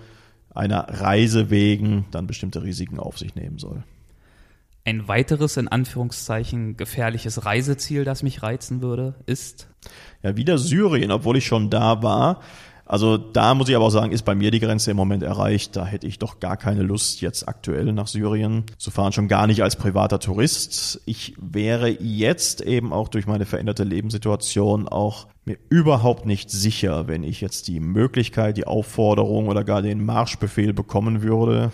einer Reise wegen dann bestimmte Risiken auf sich nehmen soll. Ein weiteres, in Anführungszeichen, gefährliches Reiseziel, das mich reizen würde, ist? Ja, wieder Syrien, obwohl ich schon da war. Also da muss ich aber auch sagen, ist bei mir die Grenze im Moment erreicht. Da hätte ich doch gar keine Lust, jetzt aktuell nach Syrien zu fahren, schon gar nicht als privater Tourist. Ich wäre jetzt eben auch durch meine veränderte Lebenssituation auch mir überhaupt nicht sicher, wenn ich jetzt die Möglichkeit, die Aufforderung oder gar den Marschbefehl bekommen würde,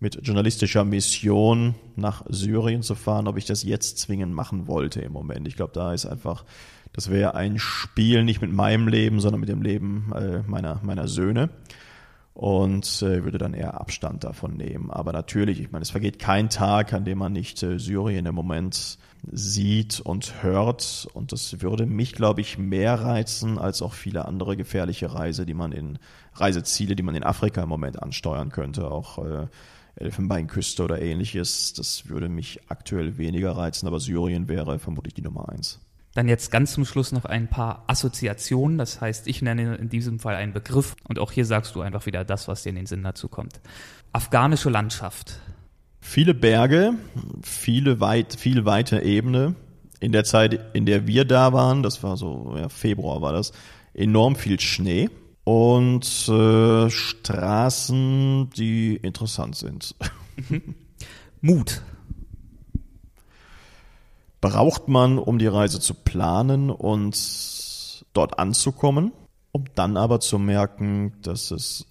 mit journalistischer Mission nach Syrien zu fahren, ob ich das jetzt zwingend machen wollte im Moment. Ich glaube, da ist einfach, das wäre ein Spiel nicht mit meinem Leben, sondern mit dem Leben äh, meiner, meiner Söhne. und äh, würde dann eher Abstand davon nehmen. Aber natürlich, ich meine, es vergeht kein Tag, an dem man nicht äh, Syrien im Moment sieht und hört. Und das würde mich, glaube ich, mehr reizen als auch viele andere gefährliche Reise, die man in Reiseziele, die man in Afrika im Moment ansteuern könnte, auch äh, Elfenbeinküste oder ähnliches. Das würde mich aktuell weniger reizen, aber Syrien wäre vermutlich die Nummer eins. Dann jetzt ganz zum Schluss noch ein paar Assoziationen. Das heißt, ich nenne in diesem Fall einen Begriff und auch hier sagst du einfach wieder das, was dir in den Sinn dazu kommt. Afghanische Landschaft. Viele Berge, viele weit, viel weite Ebene. In der Zeit, in der wir da waren, das war so, ja, Februar war das, enorm viel Schnee und äh, Straßen, die interessant sind. Mut braucht man, um die Reise zu planen und dort anzukommen, um dann aber zu merken, dass es,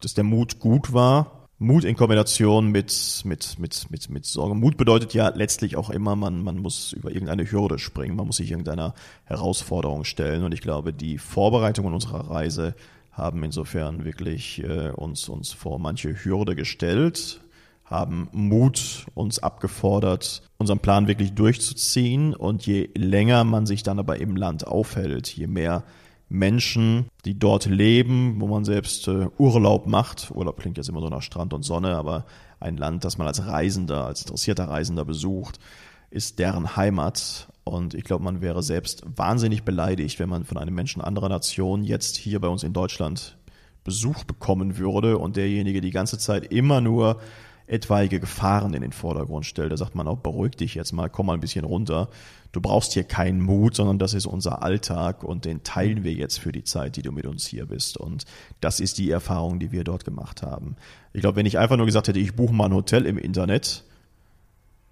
dass der Mut gut war. Mut in Kombination mit, mit, mit, mit, mit Sorge. Mut bedeutet ja letztlich auch immer, man, man muss über irgendeine Hürde springen, man muss sich irgendeiner Herausforderung stellen. Und ich glaube, die Vorbereitungen unserer Reise haben insofern wirklich äh, uns, uns vor manche Hürde gestellt, haben Mut uns abgefordert, unseren Plan wirklich durchzuziehen. Und je länger man sich dann aber im Land aufhält, je mehr Menschen, die dort leben, wo man selbst äh, Urlaub macht. Urlaub klingt jetzt immer so nach Strand und Sonne, aber ein Land, das man als Reisender, als interessierter Reisender besucht, ist deren Heimat. Und ich glaube, man wäre selbst wahnsinnig beleidigt, wenn man von einem Menschen anderer Nation jetzt hier bei uns in Deutschland Besuch bekommen würde und derjenige die ganze Zeit immer nur etwaige Gefahren in den Vordergrund stellt. Da sagt man auch, beruhig dich jetzt mal, komm mal ein bisschen runter. Du brauchst hier keinen Mut, sondern das ist unser Alltag und den teilen wir jetzt für die Zeit, die du mit uns hier bist. Und das ist die Erfahrung, die wir dort gemacht haben. Ich glaube, wenn ich einfach nur gesagt hätte, ich buche mal ein Hotel im Internet,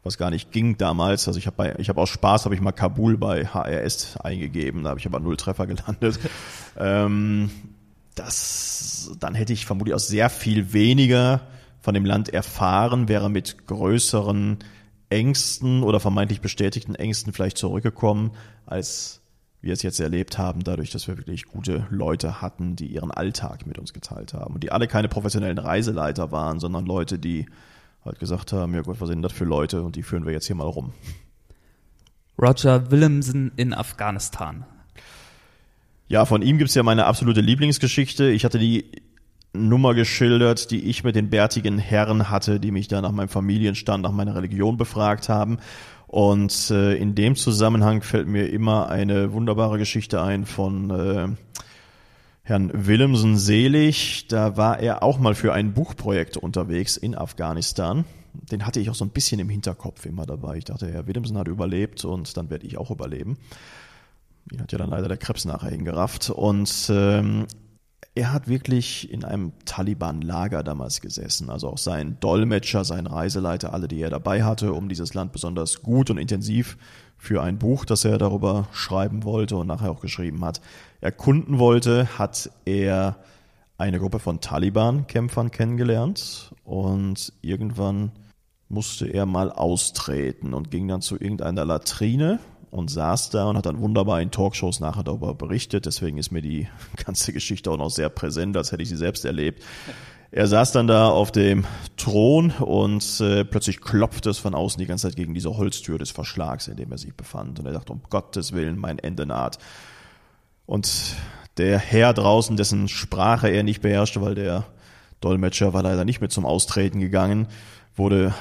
was gar nicht ging damals. Also ich habe bei, ich habe aus Spaß habe ich mal Kabul bei HRS eingegeben, da habe ich aber null Treffer gelandet. ähm, das, dann hätte ich vermutlich auch sehr viel weniger von dem Land erfahren, wäre mit größeren Ängsten oder vermeintlich bestätigten Ängsten vielleicht zurückgekommen, als wir es jetzt erlebt haben, dadurch, dass wir wirklich gute Leute hatten, die ihren Alltag mit uns geteilt haben und die alle keine professionellen Reiseleiter waren, sondern Leute, die halt gesagt haben, ja Gott, was sind das für Leute und die führen wir jetzt hier mal rum. Roger Williamson in Afghanistan. Ja, von ihm gibt's ja meine absolute Lieblingsgeschichte. Ich hatte die Nummer geschildert, die ich mit den bärtigen Herren hatte, die mich da nach meinem Familienstand, nach meiner Religion befragt haben. Und äh, in dem Zusammenhang fällt mir immer eine wunderbare Geschichte ein von äh, Herrn Willemsen Selig. Da war er auch mal für ein Buchprojekt unterwegs in Afghanistan. Den hatte ich auch so ein bisschen im Hinterkopf immer dabei. Ich dachte, Herr Willemsen hat überlebt und dann werde ich auch überleben. Ihn hat ja dann leider der Krebs nachher hingerafft. Und ähm, er hat wirklich in einem Taliban-Lager damals gesessen. Also auch sein Dolmetscher, sein Reiseleiter, alle, die er dabei hatte, um dieses Land besonders gut und intensiv für ein Buch, das er darüber schreiben wollte und nachher auch geschrieben hat, erkunden wollte, hat er eine Gruppe von Taliban-Kämpfern kennengelernt und irgendwann musste er mal austreten und ging dann zu irgendeiner Latrine und saß da und hat dann wunderbar in Talkshows nachher darüber berichtet. Deswegen ist mir die ganze Geschichte auch noch sehr präsent, als hätte ich sie selbst erlebt. Er saß dann da auf dem Thron und äh, plötzlich klopfte es von außen die ganze Zeit gegen diese Holztür des Verschlags, in dem er sich befand. Und er dachte, um Gottes Willen, mein Ende naht. Und der Herr draußen, dessen Sprache er nicht beherrschte, weil der Dolmetscher war leider nicht mehr zum Austreten gegangen, wurde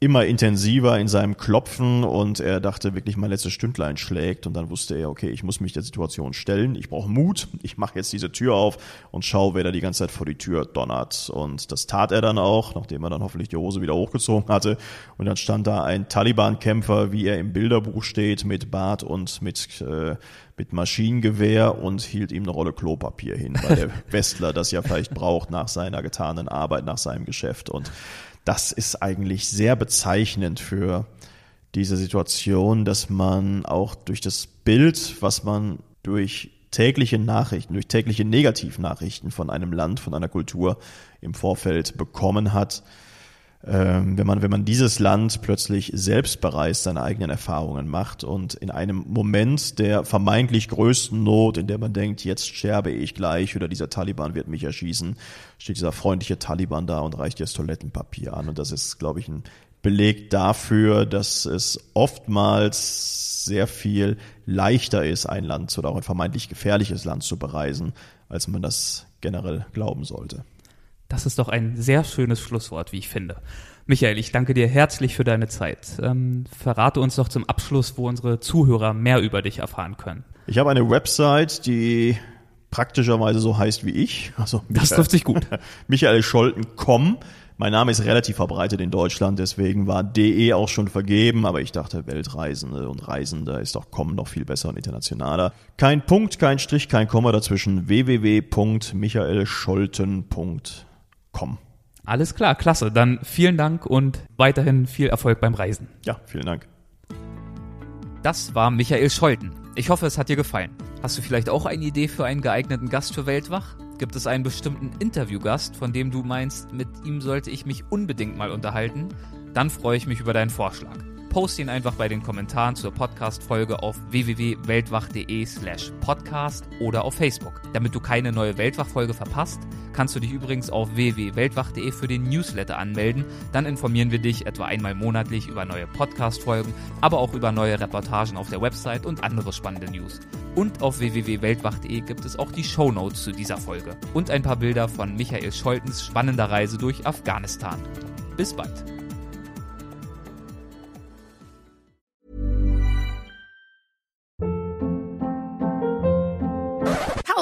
immer intensiver in seinem Klopfen und er dachte wirklich, mein letztes Stündlein schlägt. Und dann wusste er, okay, ich muss mich der Situation stellen, ich brauche Mut, ich mache jetzt diese Tür auf und schaue, wer da die ganze Zeit vor die Tür donnert. Und das tat er dann auch, nachdem er dann hoffentlich die Hose wieder hochgezogen hatte. Und dann stand da ein Taliban-Kämpfer, wie er im Bilderbuch steht, mit Bart und mit äh, mit Maschinengewehr und hielt ihm eine Rolle Klopapier hin, weil der Westler das ja vielleicht braucht nach seiner getanen Arbeit, nach seinem Geschäft. Und das ist eigentlich sehr bezeichnend für diese Situation, dass man auch durch das Bild, was man durch tägliche Nachrichten, durch tägliche Negativnachrichten von einem Land, von einer Kultur im Vorfeld bekommen hat, ähm, wenn man, wenn man dieses Land plötzlich selbst bereist, seine eigenen Erfahrungen macht und in einem Moment der vermeintlich größten Not, in der man denkt, jetzt sterbe ich gleich oder dieser Taliban wird mich erschießen, steht dieser freundliche Taliban da und reicht dir das Toilettenpapier an. Und das ist, glaube ich, ein Beleg dafür, dass es oftmals sehr viel leichter ist, ein Land oder auch ein vermeintlich gefährliches Land zu bereisen, als man das generell glauben sollte. Das ist doch ein sehr schönes Schlusswort, wie ich finde. Michael, ich danke dir herzlich für deine Zeit. Ähm, verrate uns doch zum Abschluss, wo unsere Zuhörer mehr über dich erfahren können. Ich habe eine Website, die praktischerweise so heißt wie ich. Also Michael, das trifft sich gut. michaelscholten.com. Mein Name ist relativ verbreitet in Deutschland, deswegen war DE auch schon vergeben, aber ich dachte, Weltreisende und Reisende ist doch kommen noch viel besser und internationaler. Kein Punkt, kein Strich, kein Komma dazwischen. www.michaelscholten.com kommen. Alles klar, klasse. Dann vielen Dank und weiterhin viel Erfolg beim Reisen. Ja, vielen Dank. Das war Michael Scholten. Ich hoffe, es hat dir gefallen. Hast du vielleicht auch eine Idee für einen geeigneten Gast für Weltwach? Gibt es einen bestimmten Interviewgast, von dem du meinst, mit ihm sollte ich mich unbedingt mal unterhalten? Dann freue ich mich über deinen Vorschlag post ihn einfach bei den Kommentaren zur Podcast-Folge auf www.weltwach.de slash podcast oder auf Facebook. Damit du keine neue Weltwach-Folge verpasst, kannst du dich übrigens auf www.weltwach.de für den Newsletter anmelden. Dann informieren wir dich etwa einmal monatlich über neue Podcast-Folgen, aber auch über neue Reportagen auf der Website und andere spannende News. Und auf www.weltwach.de gibt es auch die Show Notes zu dieser Folge und ein paar Bilder von Michael Scholtens spannender Reise durch Afghanistan. Bis bald.